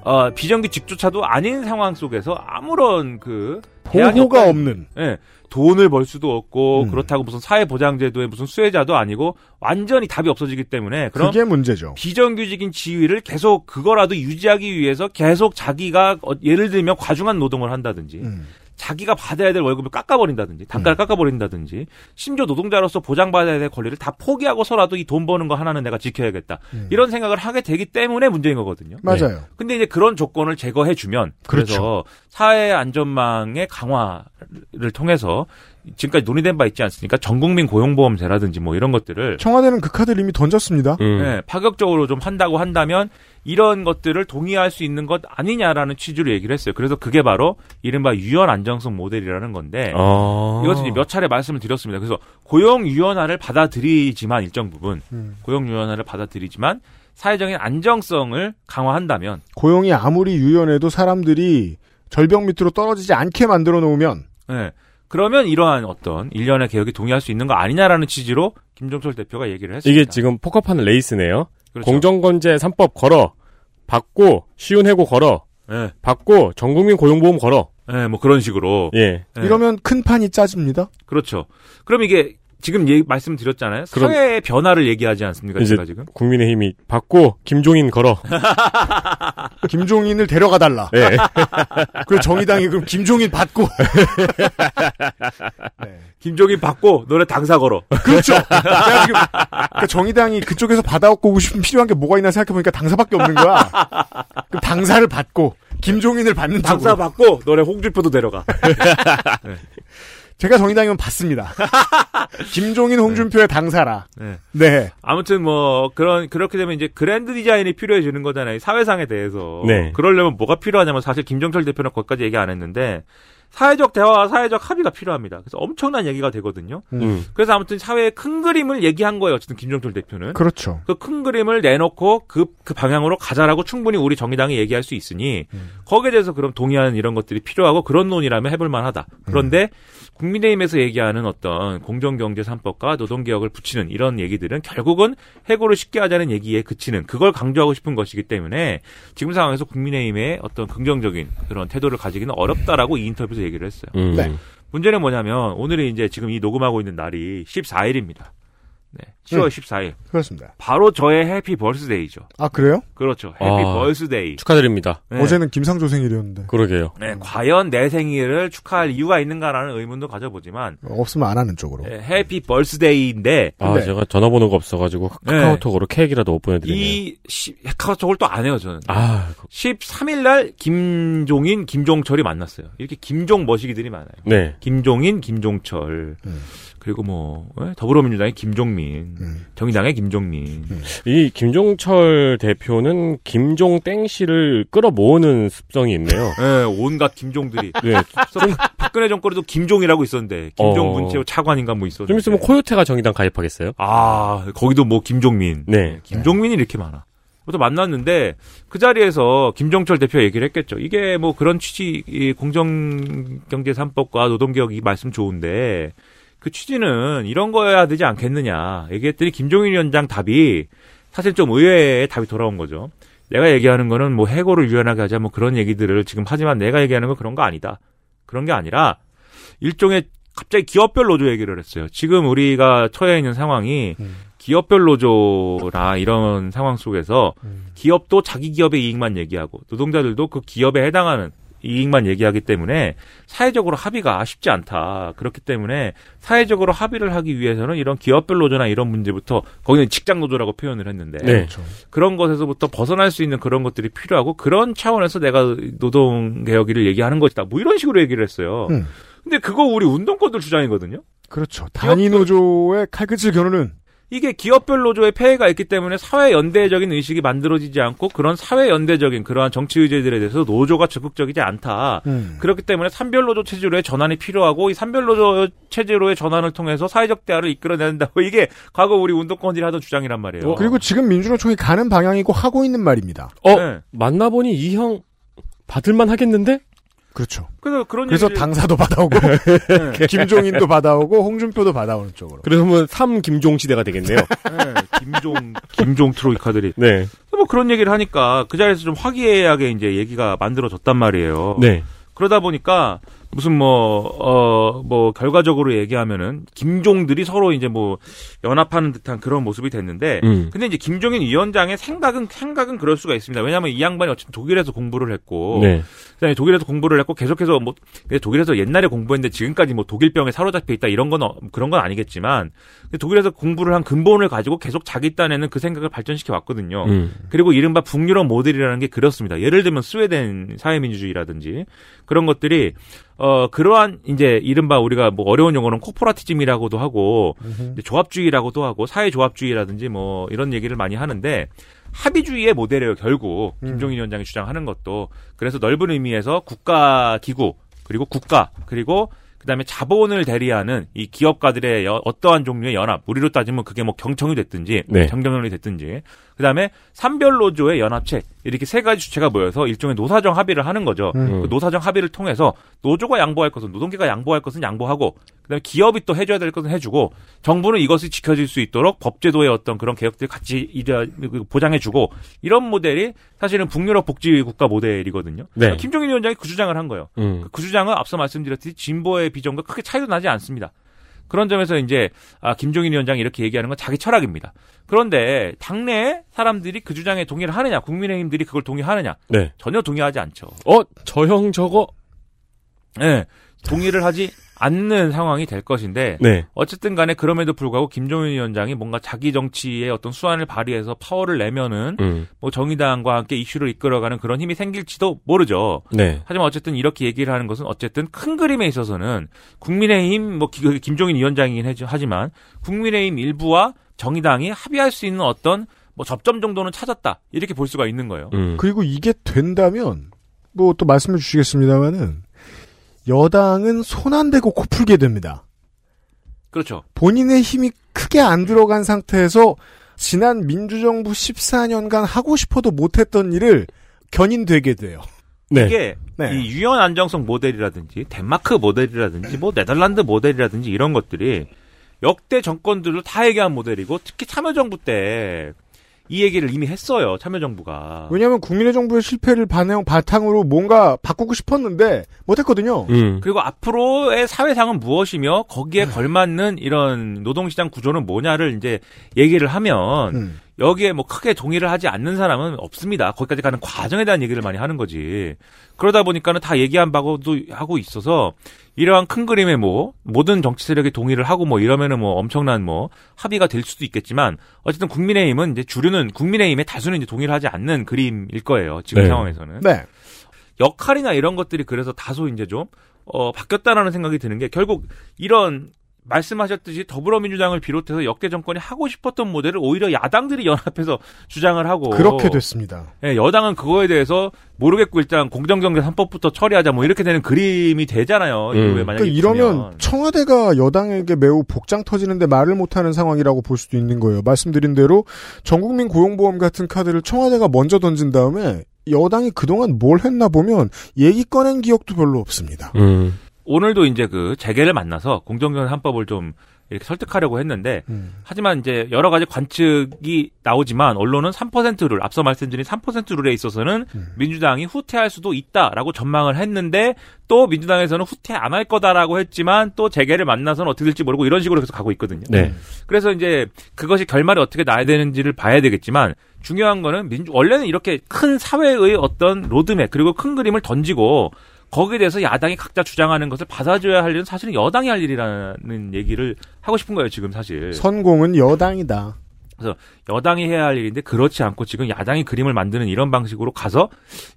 어, 비정규직조차도 아닌 상황 속에서 아무런 그 보호가 없는. 예, 돈을 벌 수도 없고 음. 그렇다고 무슨 사회보장제도의 무슨 수혜자도 아니고 완전히 답이 없어지기 때문에 그럼 그게 문제죠. 비정규직인 지위를 계속 그거라도 유지하기 위해서 계속 자기가 어, 예를 들면 과중한 노동을 한다든지 음. 자기가 받아야 될 월급을 깎아버린다든지 단가를 깎아버린다든지 심지어 노동자로서 보장받아야 될 권리를 다 포기하고서라도 이 돈 버는 거 하나는 내가 지켜야겠다 음. 이런 생각을 하게 되기 때문에 문제인 거거든요. 맞아요. 근데 이제 그런 조건을 제거해 주면 그래서 그렇죠. 사회 안전망의 강화를 통해서 지금까지 논의된 바 있지 않습니까? 전국민 고용보험제라든지 뭐 이런 것들을 청와대는 그 카드를 이미 던졌습니다. 음. 네, 파격적으로 좀 한다고 한다면 이런 것들을 동의할 수 있는 것 아니냐라는 취지로 얘기를 했어요. 그래서 그게 바로 이른바 유연 안정성 모델이라는 건데 아. 이것은 이제 몇 차례 말씀을 드렸습니다. 그래서 고용 유연화를 받아들이지만 일정 부분 음. 고용 유연화를 받아들이지만 사회적인 안정성을 강화한다면 고용이 아무리 유연해도 사람들이 절벽 밑으로 떨어지지 않게 만들어 놓으면 네, 그러면 이러한 어떤 일련의 개혁에 동의할 수 있는 거 아니냐라는 취지로 김종철 대표가 얘기를 했습니다. 이게 지금 포커파는 레이스네요. 그렇죠. 공정건재 3법 걸어. 받고 쉬운 해고 걸어. 네, 받고 전국민 고용보험 걸어. 네, 뭐 그런 식으로 예. 네. 이러면 큰 판이 짜집니다. 그렇죠. 그럼 이게 지금 얘기, 말씀드렸잖아요. 그럼- 사회의 변화를 얘기하지 않습니까? 이제 제가 지금. 국민의힘이 받고 김종인 걸어. 김종인을 데려가 달라. 예. 그리고 정의당이 그럼 김종인 받고. 네. 김종인 받고 너네 당사 걸어. 그렇죠. 제가 지금 그러니까 정의당이 그쪽에서 받아오고 싶은 필요한 게 뭐가 있나 생각해 보니까 당사밖에 없는 거야. 그럼 당사를 받고 김종인을 받는 당사 쪽으로. 받고 너네 홍준표도 데려가. 제가 정의당이면 받습니다. 김종인, 홍준표의 당사라. 네. 네. 아무튼 뭐 그런 그렇게 되면 이제 그랜드 디자인이 필요해지는 거잖아요. 사회상에 대해서. 네. 그러려면 뭐가 필요하냐면 사실 김정철 대표는 거기까지 얘기 안 했는데 사회적 대화와 사회적 합의가 필요합니다. 그래서 엄청난 얘기가 되거든요. 음. 그래서 아무튼 사회의 큰 그림을 얘기한 거예요. 어쨌든 김정철 대표는. 그렇죠. 그 큰 그림을 내놓고 그, 그 방향으로 가자라고 충분히 우리 정의당이 얘기할 수 있으니 거기에 대해서 그럼 동의하는 이런 것들이 필요하고 그런 논의라면 해볼 만하다. 그런데 국민의힘에서 얘기하는 어떤 공정경제 3법과 노동개혁을 붙이는 이런 얘기들은 결국은 해고를 쉽게 하자는 얘기에 그치는 그걸 강조하고 싶은 것이기 때문에 지금 상황에서 국민의힘의 어떤 긍정적인 그런 태도를 가지기는 어렵다라고 이 인터뷰에서 얘기를 했어요. 음. 네. 문제는 뭐냐면 오늘이 이제 지금 이 녹음하고 있는 날이 14일입니다. 네. 10월 음. 14일. 그렇습니다. 바로 저의 happy birthday죠. 아, 그래요? 그렇죠. happy 아. birthday. 축하드립니다. 네. 어제는 김상조 생일이었는데. 그러게요. 네, 과연 내 생일을 축하할 이유가 있는가라는 의문도 가져보지만 없으면 안 하는 쪽으로. 네, 해피 벌스데이인데 아, 근데- 제가 전화번호가 없어가지고 카카오톡으로 케이크라도 못 보내드리네요. 이 시, 카카오톡을 또 안 해요 저는. 아, 13일 날 김종인, 김종철이 만났어요. 이렇게 김종 머시기들이 많아요. 네. 김종인, 김종철. 음. 그리고 뭐 예? 더불어민주당의 김종민, 음. 정의당의 김종민. 이 김종철 대표는 김종땡 씨를 끌어모으는 습성이 있네요. 예, 온갖 김종들이. 네. 그래서 박근혜 정권에도 김종이라고 있었는데 김종 어. 문체부 차관인가 뭐 있었는데. 좀 있으면 코요테가 정의당 가입하겠어요? 아 거기도 뭐 김종민. 네. 김종민이 이렇게 많아. 또 만났는데 그 자리에서 김종철 대표 얘기를 했겠죠. 이게 뭐 그런 취지 이 공정경제 3법과 노동개혁 이 말씀 좋은데 그 취지는 이런 거여야 되지 않겠느냐 얘기했더니 김종인 위원장 답이 사실 좀 의외의 답이 돌아온 거죠. 내가 얘기하는 거는 뭐 해고를 유연하게 하자 뭐 그런 얘기들을 지금 하지만 내가 얘기하는 건 그런 거 아니다. 그런 게 아니라 일종의 갑자기 기업별 노조 얘기를 했어요. 지금 우리가 처해 있는 상황이 기업별 노조나 이런 상황 속에서 기업도 자기 기업의 이익만 얘기하고 노동자들도 그 기업에 해당하는 이익만 얘기하기 때문에 사회적으로 합의가 쉽지 않다. 그렇기 때문에 사회적으로 합의를 하기 위해서는 이런 기업별 노조나 이런 문제부터 거기는 직장 노조라고 표현을 했는데 네. 그렇죠. 그런 것에서부터 벗어날 수 있는 그런 것들이 필요하고 그런 차원에서 내가 노동 개혁을 얘기하는 것이다. 뭐 이런 식으로 얘기를 했어요. 음. 근데 그거 우리 운동권들 주장이거든요. 그렇죠. 단위 노조의 칼끝을 겨누는 이게 기업별 노조의 폐해가 있기 때문에 사회 연대적인 의식이 만들어지지 않고 그런 사회 연대적인 그러한 정치 의제들에 대해서 노조가 적극적이지 않다. 음. 그렇기 때문에 산별 노조 체제로의 전환이 필요하고 이 산별 노조 체제로의 전환을 통해서 사회적 대화를 이끌어낸다고 이게 과거 우리 운동권들이 하던 주장이란 말이에요. 그리고 지금 민주노총이 가는 방향이고 하고 있는 말입니다. 어, 네. 만나보니 이 형 받을만 하겠는데? 그렇죠. 그래서 그런 그래서 얘기를 당사도 받아오고 김종인도 받아오고 홍준표도 받아오는 쪽으로. 그러면 3 김종 시대가 되겠네요. 네, 김종 김종 트로이카들이 네. 뭐 그런 얘기를 하니까 그 자리에서 좀 화기애애하게 이제 얘기가 만들어졌단 말이에요. 네. 그러다 보니까 무슨 뭐, 어, 뭐, 결과적으로 얘기하면은, 김종들이 서로 이제 뭐, 연합하는 듯한 그런 모습이 됐는데, 음. 근데 이제 김종인 위원장의 생각은, 생각은 그럴 수가 있습니다. 왜냐하면 이 양반이 어쨌든 독일에서 공부를 했고, 네. 그다음에 독일에서 공부를 했고, 계속해서 뭐, 독일에서 옛날에 공부했는데 지금까지 뭐 독일병에 사로잡혀 있다 이런 건, 어- 그런 건 아니겠지만, 독일에서 공부를 한 근본을 가지고 계속 자기 딴에는 그 생각을 발전시켜 왔거든요. 음. 그리고 이른바 북유럽 모델이라는 게 그렇습니다. 예를 들면 스웨덴 사회민주주의라든지 그런 것들이 어 그러한 이제 이른바 우리가 뭐 어려운 용어는 코퍼라티즘이라고도 하고 이제 조합주의라고도 하고 사회조합주의라든지 뭐 이런 얘기를 많이 하는데 합의주의의 모델이에요 결국. 김종인 위원장이 주장하는 것도. 그래서 넓은 의미에서 국가 기구 그리고 국가 그리고 그다음에 자본을 대리하는 이 기업가들의 여- 어떠한 종류의 연합. 우리로 따지면 그게 뭐 경청이 됐든지 네. 정경련이 됐든지 그다음에 산별 노조의 연합체 이렇게 세 가지 주체가 모여서 일종의 노사정 합의를 하는 거죠. 음. 그 노사정 합의를 통해서 노조가 양보할 것은 노동계가 양보할 것은 양보하고 그다음에 기업이 또 해줘야 될 것은 해주고 정부는 이것이 지켜질 수 있도록 법제도의 어떤 그런 개혁들 같이 이래 보장해주고 이런 모델이 사실은 북유럽 복지 국가 모델이거든요. 네. 김종인 위원장이 그 주장을 한 거예요. 음. 그 주장은 앞서 말씀드렸듯이 진보의 비전과 크게 차이도 나지 않습니다. 그런 점에서 이제 아, 김종인 위원장이 이렇게 얘기하는 건 자기 철학입니다. 그런데 당내 사람들이 그 주장에 동의를 하느냐, 국민의힘들이 그걸 동의하느냐 네. 전혀 동의하지 않죠. 어, 저 형 저거. 예, 동의를 하지 않는 상황이 될 것인데 네. 어쨌든 간에 그럼에도 불구하고 김종인 위원장이 뭔가 자기 정치의 어떤 수완을 발휘해서 파워를 내면은 음. 뭐 정의당과 함께 이슈를 이끌어가는 그런 힘이 생길지도 모르죠. 네. 하지만 어쨌든 이렇게 얘기를 하는 것은 어쨌든 큰 그림에 있어서는 국민의힘 뭐 기- 김종인 위원장이긴 하지- 하지만 국민의힘 일부와 정의당이 합의할 수 있는 어떤 뭐 접점 정도는 찾았다 이렇게 볼 수가 있는 거예요. 음. 그리고 이게 된다면 뭐 또 말씀해 주시겠습니다만은 여당은 손 안 대고 코 풀게 됩니다. 그렇죠. 본인의 힘이 크게 안 들어간 상태에서 지난 민주정부 14년간 하고 싶어도 못했던 일을 견인되게 돼요. 네. 이게 네. 이 유연 안정성 모델이라든지 덴마크 모델이라든지 뭐 네덜란드 모델이라든지 이런 것들이 역대 정권들도 다 얘기한 모델이고 특히 참여정부 때 이 얘기를 이미 했어요 참여정부가 왜냐하면 국민의 정부의 실패를 반영 바탕으로 뭔가 바꾸고 싶었는데 못했거든요. 음. 그리고 앞으로의 사회상은 무엇이며 거기에 걸맞는 이런 노동시장 구조는 뭐냐를 이제 얘기를 하면 음. 여기에 뭐 크게 동의를 하지 않는 사람은 없습니다. 거기까지 가는 과정에 대한 얘기를 많이 하는 거지. 그러다 보니까는 다 얘기한 바고도 하고 있어서 이러한 큰 그림에 뭐 모든 정치 세력이 동의를 하고 뭐 이러면은 뭐 엄청난 뭐 합의가 될 수도 있겠지만 어쨌든 국민의힘은 이제 주류는 국민의힘의 다수는 이제 동의를 하지 않는 그림일 거예요. 지금 네. 상황에서는. 네. 역할이나 이런 것들이 그래서 다소 이제 좀, 어, 바뀌었다라는 생각이 드는 게 결국 이런 말씀하셨듯이 더불어민주당을 비롯해서 역대 정권이 하고 싶었던 모델을 오히려 야당들이 연합해서 주장을 하고 그렇게 됐습니다. 예, 여당은 그거에 대해서 모르겠고 일단 공정경제 3법부터 처리하자 뭐 이렇게 되는 그림이 되잖아요. 이후에 음. 만약에 그러니까 이러면. 청와대가 여당에게 매우 복장 터지는데 말을 못하는 상황이라고 볼 수도 있는 거예요. 말씀드린 대로 전국민 고용보험 같은 카드를 청와대가 먼저 던진 다음에 여당이 그동안 뭘 했나 보면 얘기 꺼낸 기억도 별로 없습니다. 음. 오늘도 이제 그 재계를 만나서 공정경제 3법을 좀 이렇게 설득하려고 했는데 음. 하지만 이제 여러 가지 관측이 나오지만 언론은 3%를 앞서 말씀드린 3% 룰에 있어서는 음. 민주당이 후퇴할 수도 있다라고 전망을 했는데 또 민주당에서는 후퇴 안 할 거다라고 했지만 또 재계를 만나서는 어떻게 될지 모르고 이런 식으로 계속 가고 있거든요. 네. 그래서 이제 그것이 결말이 어떻게 나야 되는지를 봐야 되겠지만 중요한 거는 민주 원래는 이렇게 큰 사회의 어떤 로드맵 그리고 큰 그림을 던지고 거기에 대해서 야당이 각자 주장하는 것을 받아줘야 할 일은 사실은 여당이 할 일이라는 얘기를 하고 싶은 거예요 지금 사실. 선공은 여당이다. 그래서 여당이 해야 할 일인데 그렇지 않고 지금 야당이 그림을 만드는 이런 방식으로 가서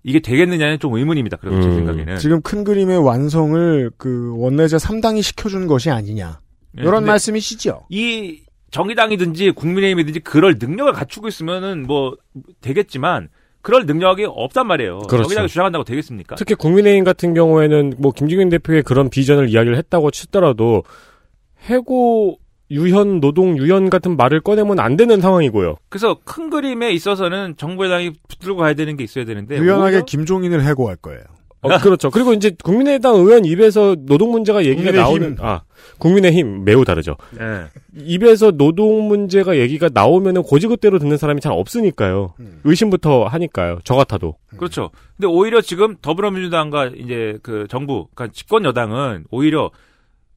이게 되겠느냐는 좀 의문입니다. 그래서 제 음, 생각에는. 지금 큰 그림의 완성을 그 원내제 3당이 시켜준 것이 아니냐. 예, 이런 말씀이시죠. 이 정의당이든지 국민의힘이든지 그럴 능력을 갖추고 있으면은 뭐 되겠지만 그럴 능력이 없단 말이에요. 그렇죠. 정의당이 주장한다고 되겠습니까? 특히 국민의힘 같은 경우에는 뭐 김종인 대표의 그런 비전을 이야기를 했다고 치더라도 해고 유현 노동 유연 같은 말을 꺼내면 안 되는 상황이고요. 그래서 큰 그림에 있어서는 정부 여당이 붙들고 가야 되는 게 있어야 되는데 유연하게 오히려 김종인을 해고할 거예요. 어, 그렇죠. 그리고 이제 국민의당 의원 입에서 노동 문제가 얘기가. 나오는 아 국민의힘 매우 다르죠. 네. 입에서 노동 문제가 얘기가 나오면은 고지그대로 듣는 사람이 잘 없으니까요. 의심부터 하니까요. 저 같아도. 그렇죠. 근데 오히려 지금 더불어민주당과 이제 그 정부, 그러니까 집권 여당은 오히려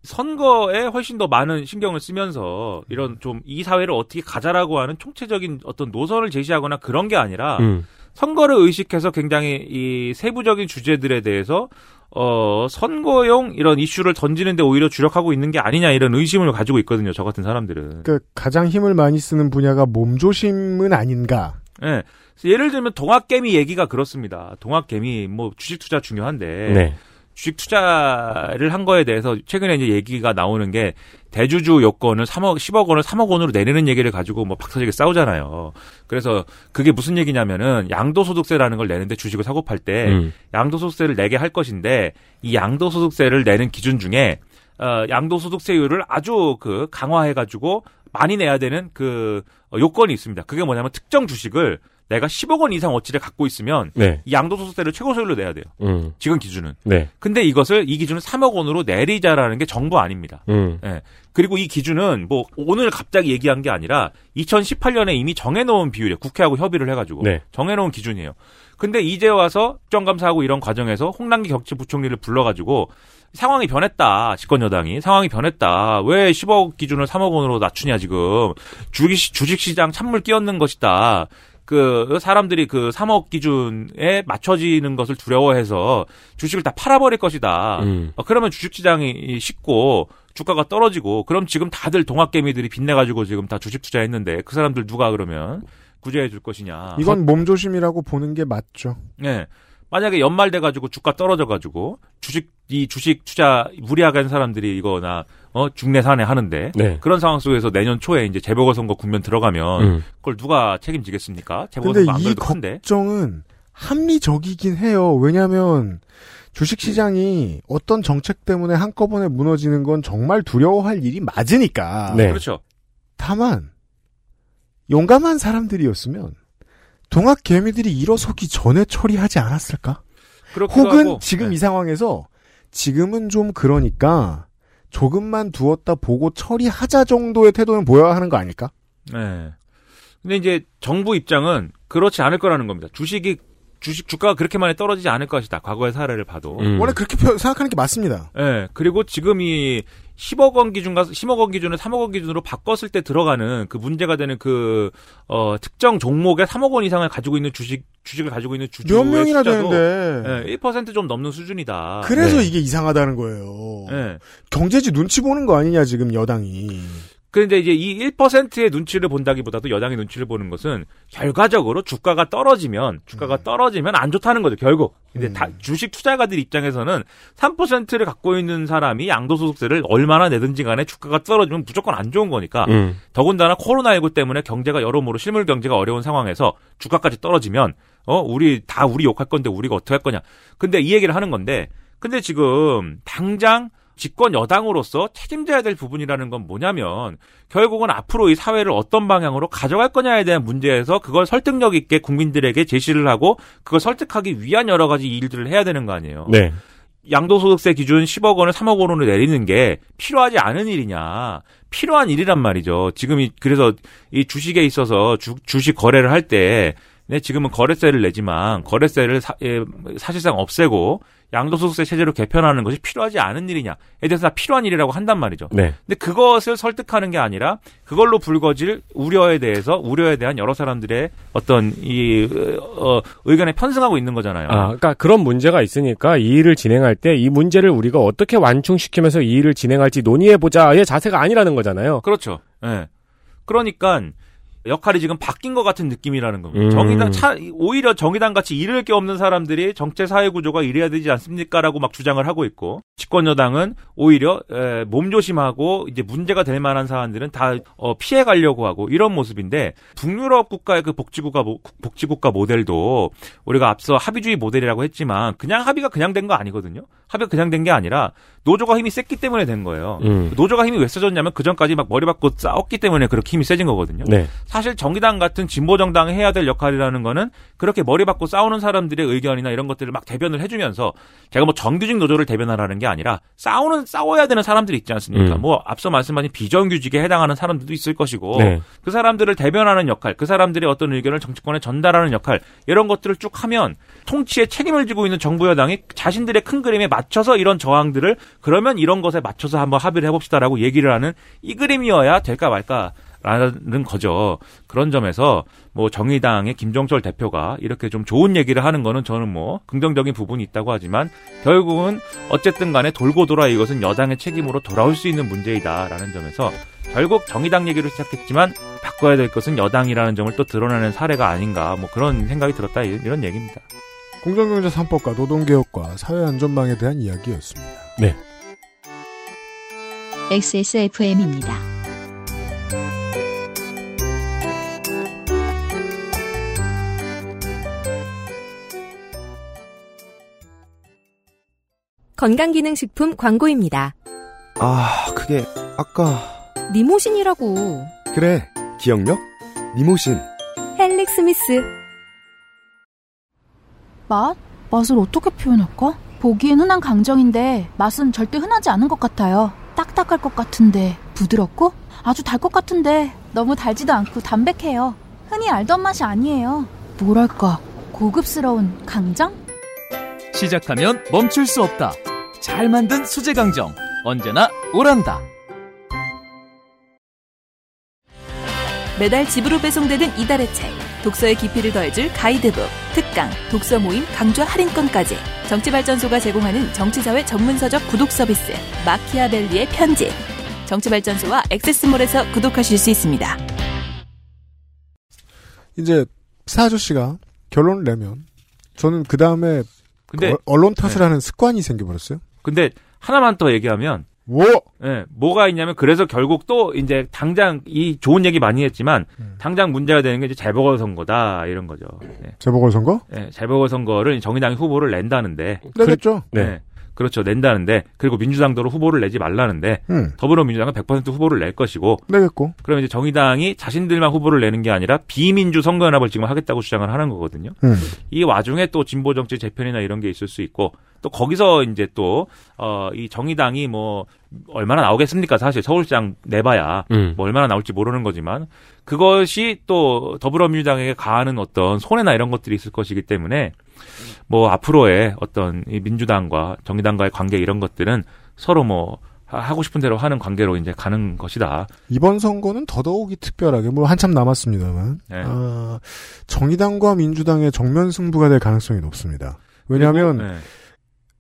선거에 훨씬 더 많은 신경을 쓰면서 이런 좀 이 사회를 어떻게 가자라고 하는 총체적인 어떤 노선을 제시하거나 그런 게 아니라 음. 선거를 의식해서 굉장히 이 세부적인 주제들에 대해서 어 선거용 이런 이슈를 던지는데 오히려 주력하고 있는 게 아니냐 이런 의심을 가지고 있거든요. 저 같은 사람들은. 그 가장 힘을 많이 쓰는 분야가 몸조심은 아닌가. 예. 그래서 예를 들면 동학개미 얘기가 그렇습니다. 동학개미 뭐 주식 투자 중요한데 네. 주식 투자를 한 거에 대해서 최근에 이제 얘기가 나오는 게 대주주 요건을 3억 10억 원을 3억 원으로 내리는 얘기를 가지고 뭐 박사지게 싸우잖아요. 그래서 그게 무슨 얘기냐면은 양도소득세라는 걸 내는데 주식을 사고 팔때 음. 양도소득세를 내게 할 것인데 이 양도소득세를 내는 기준 중에 어 양도소득세율을 아주 그 강화해 가지고 많이 내야 되는 그 어, 요건이 있습니다. 그게 뭐냐면 특정 주식을 내가 10억 원 이상 어치를 갖고 있으면 네. 이 양도소득세를 최고세율로 내야 돼요. 음. 지금 기준은. 네. 근데 이것을 이 기준을 3억 원으로 내리자라는 게 정부 아닙니다. 음. 예. 그리고 이 기준은 뭐 오늘 갑자기 얘기한 게 아니라 2018년에 이미 정해놓은 비율이에요. 국회하고 협의를 해가지고 네. 정해놓은 기준이에요. 근데 이제 와서 국정감사하고 이런 과정에서 홍남기 격치부총리를 불러가지고 상황이 변했다. 집권 여당이 상황이 변했다. 왜 10억 기준을 3억 원으로 낮추냐 지금 주식 주식 시장 찬물 끼얹는 것이다. 그 사람들이 그 3억 기준에 맞춰지는 것을 두려워해서 주식을 다 팔아버릴 것이다. 음. 어, 그러면 주식시장이 식고 주가가 떨어지고 그럼 지금 다들 동학개미들이 빚내가지고 지금 다 주식 투자했는데 그 사람들 누가 그러면 구제해 줄 것이냐. 이건 몸조심이라고 보는 게 맞죠. 네. 만약에 연말 돼가지고 주가 떨어져가지고 주식 이 주식 투자 무리하게 한 사람들이 이거나 어 중내 산에 하는데 네. 그런 상황 속에서 내년 초에 이제 재보궐선거 국면 들어가면 음. 그걸 누가 책임지겠습니까? 근데 재보궐선거 안이 그래도 큰데. 걱정은 합리적이긴 해요. 왜냐하면 주식시장이 어떤 정책 때문에 한꺼번에 무너지는 건 정말 두려워할 일이 맞으니까. 네. 그렇죠. 다만 용감한 사람들이었으면 동학 개미들이 일어서기 전에 처리하지 않았을까? 그렇기도 혹은 하고, 지금 네. 이 상황에서 지금은 좀 그러니까 조금만 두었다 보고 처리하자 정도의 태도는 보여야 하는 거 아닐까? 네. 근데 이제 정부 입장은 그렇지 않을 거라는 겁니다. 주식이 주식 주가가 그렇게 많이 떨어지지 않을 것이다. 과거의 사례를 봐도. 음. 원래 그렇게 표- 생각하는 게 맞습니다. 예. 그리고 지금 이 10억 원 기준과 10억 원 기준을 3억 원 기준으로 바꿨을 때 들어가는 그 문제가 되는 그 어, 특정 종목에 3억 원 이상을 가지고 있는 주식 주식을 가지고 있는 주주의 몇 명이나 숫자도 되는데. 예, 1%좀 넘는 수준이다. 그래서 네. 이게 이상하다는 거예요. 예. 경제지 눈치 보는 거 아니냐 지금 여당이. 그런데 이제 이 1%의 눈치를 본다기보다도 여당의 눈치를 보는 것은 결과적으로 주가가 떨어지면 주가가 떨어지면 안 좋다는 거죠. 결국. 근데 다 주식 투자가들 입장에서는 3%를 갖고 있는 사람이 양도소득세를 얼마나 내든지 간에 주가가 떨어지면 무조건 안 좋은 거니까 음. 더군다나 코로나19 때문에 경제가 여러모로 실물 경제가 어려운 상황에서 주가까지 떨어지면 어 우리 다 우리 욕할 건데 우리가 어떻게 할 거냐. 근데 이 얘기를 하는 건데 근데 지금 당장 집권 여당으로서 책임져야 될 부분이라는 건 뭐냐면 결국은 앞으로 이 사회를 어떤 방향으로 가져갈 거냐에 대한 문제에서 그걸 설득력 있게 국민들에게 제시를 하고 그걸 설득하기 위한 여러 가지 일들을 해야 되는 거 아니에요. 네. 양도소득세 기준 10억 원을 3억 원으로 내리는 게 필요하지 않은 일이냐. 필요한 일이란 말이죠. 지금 이, 그래서 이 주식에 있어서 주, 주식 거래를 할 때, 네, 지금은 거래세를 내지만, 거래세를 사, 예, 사실상 없애고, 양도소득세 체제로 개편하는 것이 필요하지 않은 일이냐에 대해서 다 필요한 일이라고 한단 말이죠. 네. 근데 그것을 설득하는 게 아니라 그걸로 불거질 우려에 대해서 우려에 대한 여러 사람들의 어떤 이 어, 의견에 편승하고 있는 거잖아요. 아, 그러니까 그런 문제가 있으니까 이 일을 진행할 때 이 문제를 우리가 어떻게 완충시키면서 이 일을 진행할지 논의해 보자의 자세가 아니라는 거잖아요. 그렇죠. 예. 그러니까 역할이 지금 바뀐 것 같은 느낌이라는 겁니다. 음. 정의당 차, 오히려 정의당 같이 잃을 게 없는 사람들이 정체 사회 구조가 이래야 되지 않습니까라고 막 주장을 하고 있고 집권 여당은 오히려 에, 몸조심하고 이제 문제가 될 만한 사안들은 다 어, 피해 가려고 하고 이런 모습인데 북유럽 국가의 그 복지국가 모- 복지국가 모델도 우리가 앞서 합의주의 모델이라고 했지만 그냥 합의가 그냥 된 거 아니거든요. 합의가 그냥 된 게 아니라 노조가 힘이 셌기 때문에 된 거예요. 음. 노조가 힘이 왜 세졌냐면 그 전까지 막 머리 받고 싸웠기 때문에 그렇게 힘이 세진 거거든요. 네. 사실 정의당 같은 진보 정당이 해야 될 역할이라는 거는 그렇게 머리 받고 싸우는 사람들의 의견이나 이런 것들을 막 대변을 해주면서 제가 뭐 정규직 노조를 대변하라는 게 아니라 싸우는 싸워야 되는 사람들이 있지 않습니까? 음. 뭐 앞서 말씀하신 비정규직에 해당하는 사람들도 있을 것이고 네. 그 사람들을 대변하는 역할, 그 사람들의 어떤 의견을 정치권에 전달하는 역할 이런 것들을 쭉 하면 통치에 책임을 지고 있는 정부 여당이 자신들의 큰 그림에 맞춰서 이런 저항들을 그러면 이런 것에 맞춰서 한번 합의를 해봅시다라고 얘기를 하는 이 그림이어야 될까 말까. 라는 거죠. 그런 점에서 뭐 정의당의 김종철 대표가 이렇게 좀 좋은 얘기를 하는 거는 저는 뭐 긍정적인 부분이 있다고 하지만 결국은 어쨌든 간에 돌고 돌아 이것은 여당의 책임으로 돌아올 수 있는 문제이다라는 점에서 결국 정의당 얘기로 시작했지만 바꿔야 될 것은 여당이라는 점을 또 드러내는 사례가 아닌가 뭐 그런 생각이 들었다 이- 이런 얘기입니다. 공정경제 3법과 노동개혁과 사회안전망에 대한 이야기였습니다. 네. XSFM입니다. 건강기능식품 광고입니다. 아, 그게 아까 니모신이라고. 그래 기억력 니모신 헬릭 스미스. 맛? 맛을 어떻게 표현할까? 보기엔 흔한 강정인데 맛은 절대 흔하지 않은 것 같아요. 딱딱할 것 같은데 부드럽고 아주 달 것 같은데 너무 달지도 않고 담백해요. 흔히 알던 맛이 아니에요. 뭐랄까 고급스러운 강정? 시작하면 멈출 수 없다. 잘 만든 수제 강정. 언제나 오란다. 매달 집으로 배송되는 이달의 책 독서의 깊이를 더해줄 가이드북 특강 독서 모임 강좌 할인권까지 정치발전소가 제공하는 정치사회 전문서적 구독 서비스 마키아벨리의 편지 정치발전소와 액세스몰에서 구독하실 수 있습니다. 이제 사 아저씨가 결론을 내면 저는 그 다음에 근데- 언론 탓을 네. 하는 습관이 생겨버렸어요. 근데 하나만 더 얘기하면 뭐? 예, 뭐가 있냐면 그래서 결국 또 이제 당장 이 좋은 얘기 많이 했지만 음. 당장 문제가 되는 게 이제 재보궐 선거다 이런 거죠. 예. 재보궐 선거? 예, 재보궐 선거를 정의당이 후보를 낸다는데 내겠죠. 네. 그렇죠. 낸다는데 그리고 민주당도 후보를 내지 말라는데 음. 더불어민주당은 100% 후보를 낼 것이고 내겠고. 그럼 이제 정의당이 자신들만 후보를 내는 게 아니라 비민주 선거연합을 지금 하겠다고 주장을 하는 거거든요. 음. 이 와중에 또 진보 정치 재편이나 이런 게 있을 수 있고 또 거기서 이제 또 어 이 정의당이 뭐 얼마나 나오겠습니까? 사실 서울시장 내봐야 음. 뭐 얼마나 나올지 모르는 거지만 그것이 또 더불어민주당에게 가하는 어떤 손해나 이런 것들이 있을 것이기 때문에 뭐 앞으로의 어떤 이 민주당과 정의당과의 관계 이런 것들은 서로 뭐 하- 하고 싶은 대로 하는 관계로 이제 가는 것이다. 이번 선거는 더더욱이 특별하게 뭐 한참 남았습니다만 네. 아, 정의당과 민주당의 정면 승부가 될 가능성이 높습니다. 왜냐하면 그리고, 네.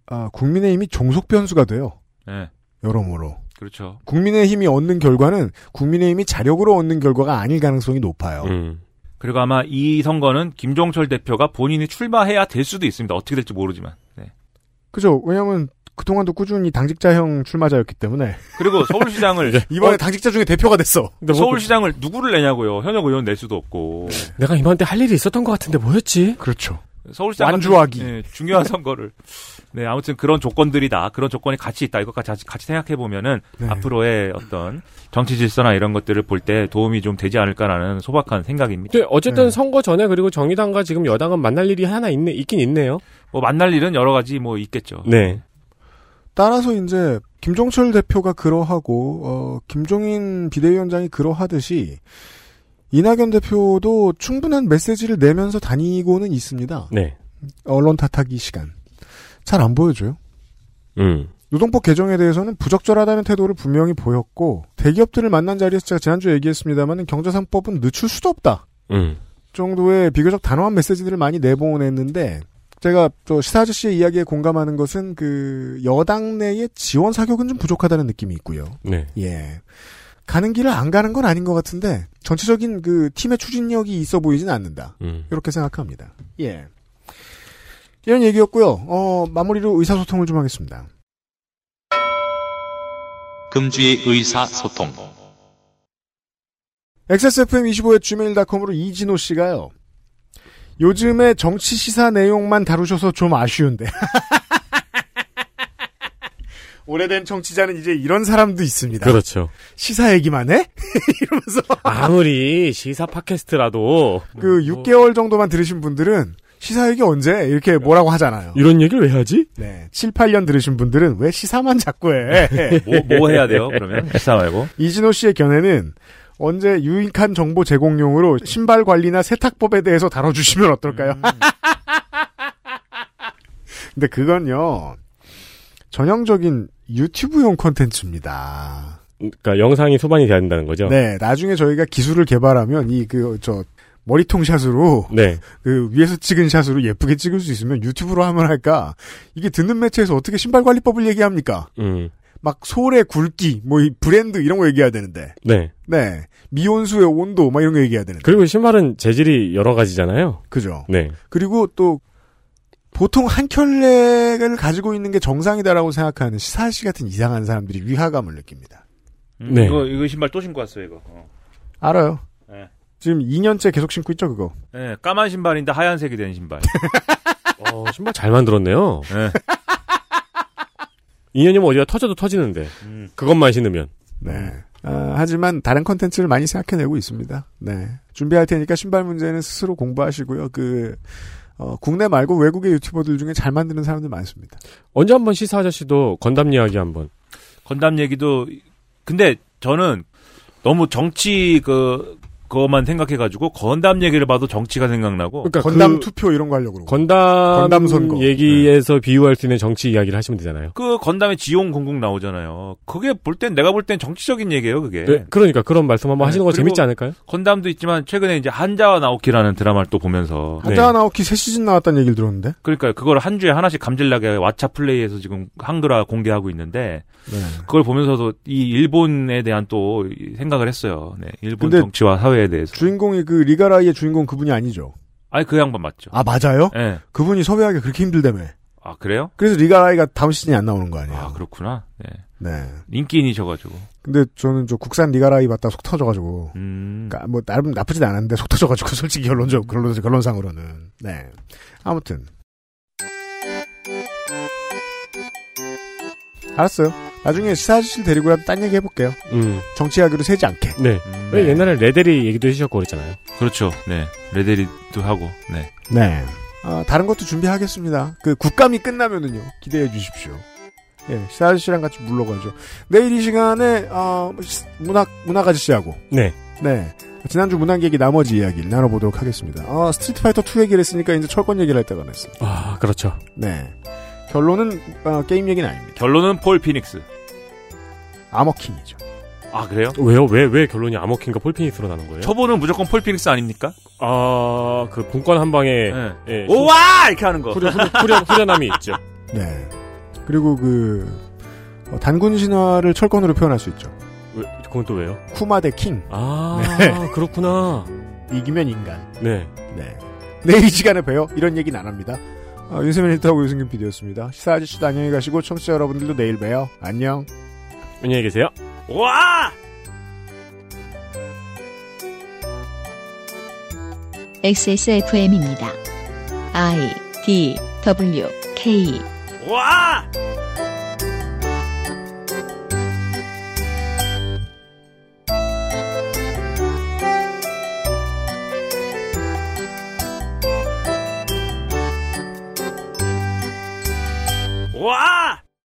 아, 국민의힘이 종속 변수가 돼요. 네. 여러모로 그렇죠. 국민의힘이 얻는 결과는 국민의힘이 자력으로 얻는 결과가 아닐 가능성이 높아요. 음. 그리고 아마 이 선거는 김종철 대표가 본인이 출마해야 될 수도 있습니다. 어떻게 될지 모르지만. 네. 그죠? 왜냐하면 그동안도 꾸준히 당직자형 출마자였기 때문에 그리고 서울시장을 이번에 어, 당직자 중에 대표가 됐어. 서울시장을 누구를 내냐고요. 현역 의원 낼 수도 없고. 내가 이번에 할 일이 있었던 것 같은데 뭐였지? 그렇죠. 서울시장 완주하기. 같은, 네, 중요한 선거를. 네, 아무튼 그런 조건들이다. 그런 조건이 같이 있다. 이것까지 같이 생각해 보면은 네. 앞으로의 어떤 정치 질서나 이런 것들을 볼 때 도움이 좀 되지 않을까라는 소박한 생각입니다. 근데 어쨌든 네. 선거 전에 그리고 정의당과 지금 여당은 만날 일이 하나 있네 있긴 있네요. 뭐 만날 일은 여러 가지 뭐 있겠죠. 네. 따라서 이제 김종철 대표가 그러하고 어, 김종인 비대위원장이 그러하듯이 이낙연 대표도 충분한 메시지를 내면서 다니고는 있습니다. 네. 언론 탓하기 시간 잘 안 보여줘요. 음. 노동법 개정에 대해서는 부적절하다는 태도를 분명히 보였고 대기업들을 만난 자리에서 제가 지난주에 얘기했습니다만 경제상법은 늦출 수도 없다 음. 정도의 비교적 단호한 메시지들을 많이 내보냈는데 제가 저 시사 아저씨의 이야기에 공감하는 것은 그 여당 내의 지원 사격은 좀 부족하다는 느낌이 있고요. 네. 예. 가는 길을 안 가는 건 아닌 것 같은데 전체적인 그 팀의 추진력이 있어 보이진 않는다. 음. 이렇게 생각합니다. 예. 이런 얘기였고요. 어, 마무리로 의사소통을 좀 하겠습니다. 금주의 의사소통. XSFM25의 gmail.com으로 이진호 씨가요. 요즘에 정치 시사 내용만 다루셔서 좀 아쉬운데. 오래된 정치자는 이제 이런 사람도 있습니다. 그렇죠. 시사 얘기만 해? 이러면서. 아무리 시사 팟캐스트라도 그 6개월 정도만 들으신 분들은 시사 얘기 언제? 이렇게 뭐라고 하잖아요. 이런 얘기를 왜 하지? 네. 7, 8년 들으신 분들은 왜 시사만 자꾸 해? 뭐, 뭐 해야 돼요, 그러면? 시사 말고? 이진호 씨의 견해는 언제 유익한 정보 제공용으로 신발 관리나 세탁법에 대해서 다뤄주시면 어떨까요? 근데 그건요, 전형적인 유튜브용 콘텐츠입니다. 그러니까 영상이 소반이 돼야 된다는 거죠. 네, 나중에 저희가 기술을 개발하면 이 그 저 머리통 샷으로 네. 그 위에서 찍은 샷으로 예쁘게 찍을 수 있으면 유튜브로 하면 할까? 이게 듣는 매체에서 어떻게 신발 관리법을 얘기합니까? 음. 막 소의 굵기, 뭐 이 브랜드 이런 거 얘기해야 되는데. 네. 네. 미온수의 온도 막 이런 거 얘기해야 되는데. 그리고 신발은 재질이 여러 가지잖아요. 그죠. 네. 그리고 또 보통 한 켤레를 가지고 있는 게 정상이다라고 생각하는 시사씨 같은 이상한 사람들이 위화감을 느낍니다. 음, 네. 이거, 이거 신발 또 신고 왔어요, 이거. 어. 알아요. 네. 지금 2년째 계속 신고 있죠, 그거. 네, 까만 신발인데 하얀색이 된 신발. 어, 신발 잘 만들었네요. 네. 2년이면 어디가 터져도 터지는데 음. 그것만 신으면. 네. 아, 하지만 다른 컨텐츠를 많이 생각해내고 있습니다. 네. 준비할 테니까 신발 문제는 스스로 공부하시고요. 그, 어, 국내 말고 외국의 유튜버들 중에 잘 만드는 사람들 많습니다. 언제 한번 시사 아저씨도 건담 이야기 한번. 건담 얘기도 근데 저는 너무 정치 그 그것만 생각해가지고 건담 얘기를 봐도 정치가 생각나고 그러니까 건담 그 투표 이런 거 하려고 그러고. 건담, 건담 선거. 얘기에서 비유할 수 있는 정치 이야기를 하시면 되잖아요. 그 건담의 지용 공국 나오잖아요. 그게 볼 땐 내가 볼 땐 정치적인 얘기예요, 그게. 네, 그러니까 그런 말씀 한번 네, 하시는 거 재밌지 않을까요? 건담도 있지만 최근에 이제 한자와 나오키라는 드라마를 또 보면서 한자 나오키 새 시즌 나왔다는 얘기를 들었는데. 그러니까 그걸 한 주에 하나씩 감질나게 왓챠 플레이에서 지금 한글화 공개하고 있는데 네. 그걸 보면서도 이 일본에 대한 또 생각을 했어요. 네, 일본 근데 정치와 사회 에 대해서. 주인공이 그 리갈하이의 주인공 그분이 아니죠. 아니 그 양반 맞죠? 아, 맞아요? 네. 그분이 섭외하기 그렇게 힘들다며. 아 그래요? 그래서 리갈하이가 다음 시즌이 안 나오는 거 아니에요? 아 그렇구나. 네. 네. 인기인이셔가지고. 근데 저는 저 국산 리갈하이 봤다 속 터져가지고. 음. 그러니까 뭐 나름 나쁘진 않았는데 속 터져가지고 솔직히 결론적 결론 결론상으로는. 네. 아무튼. 알았어요. 나중에 시사 아저씨를 데리고 라도 딴 얘기 해볼게요. 음. 정치 이야기로 세지 않게. 네. 왜 옛날에 레데리 얘기도 해주셨고 그랬잖아요. 그렇죠. 네. 레데리도 하고. 네. 네. 아, 다른 것도 준비하겠습니다. 그 국감이 끝나면은요 기대해 주십시오. 예, 시사 아저씨랑 같이 물러가죠. 내일 이 시간에 어, 시- 문학 문학 아저씨하고 네. 네. 지난주 문학 얘기 나머지 이야기를 나눠보도록 하겠습니다. 어, 스트리트 파이터 2 얘기를 했으니까 이제 철권 얘기를 할 때가 됐습니다. 아, 그렇죠. 네. 결론은 어, 게임 얘기는 아닙니다. 결론은 폴 피닉스. 아머킹이죠. 아 그래요? 왜요? 왜, 왜 결론이 아머킹과 폴피닉스로 나는 거예요? 초보는 무조건 폴 피닉스 아닙니까? 아, 그 붕권 한 방에. 네. 예, 오와 이렇게 하는 거. 후련, 후련, 후련, 후련함이 있죠. 네. 그리고 그 어, 단군 신화를 철권으로 표현할 수 있죠. 왜, 그건 또 왜요? 쿠마 대 킹. 아, 네. 그렇구나. 이기면 인간. 네. 네. 내일 이 시간에 봬요. 이런 얘기는 안 합니다. 어, 윤세민 리터하고 유승균 PD였습니다. 시사 아저씨도 안녕히 가시고 청취자 여러분들도 내일 봬요. 안녕. 안녕히 계세요. 와! XSFM입니다. I D W K 와! 와!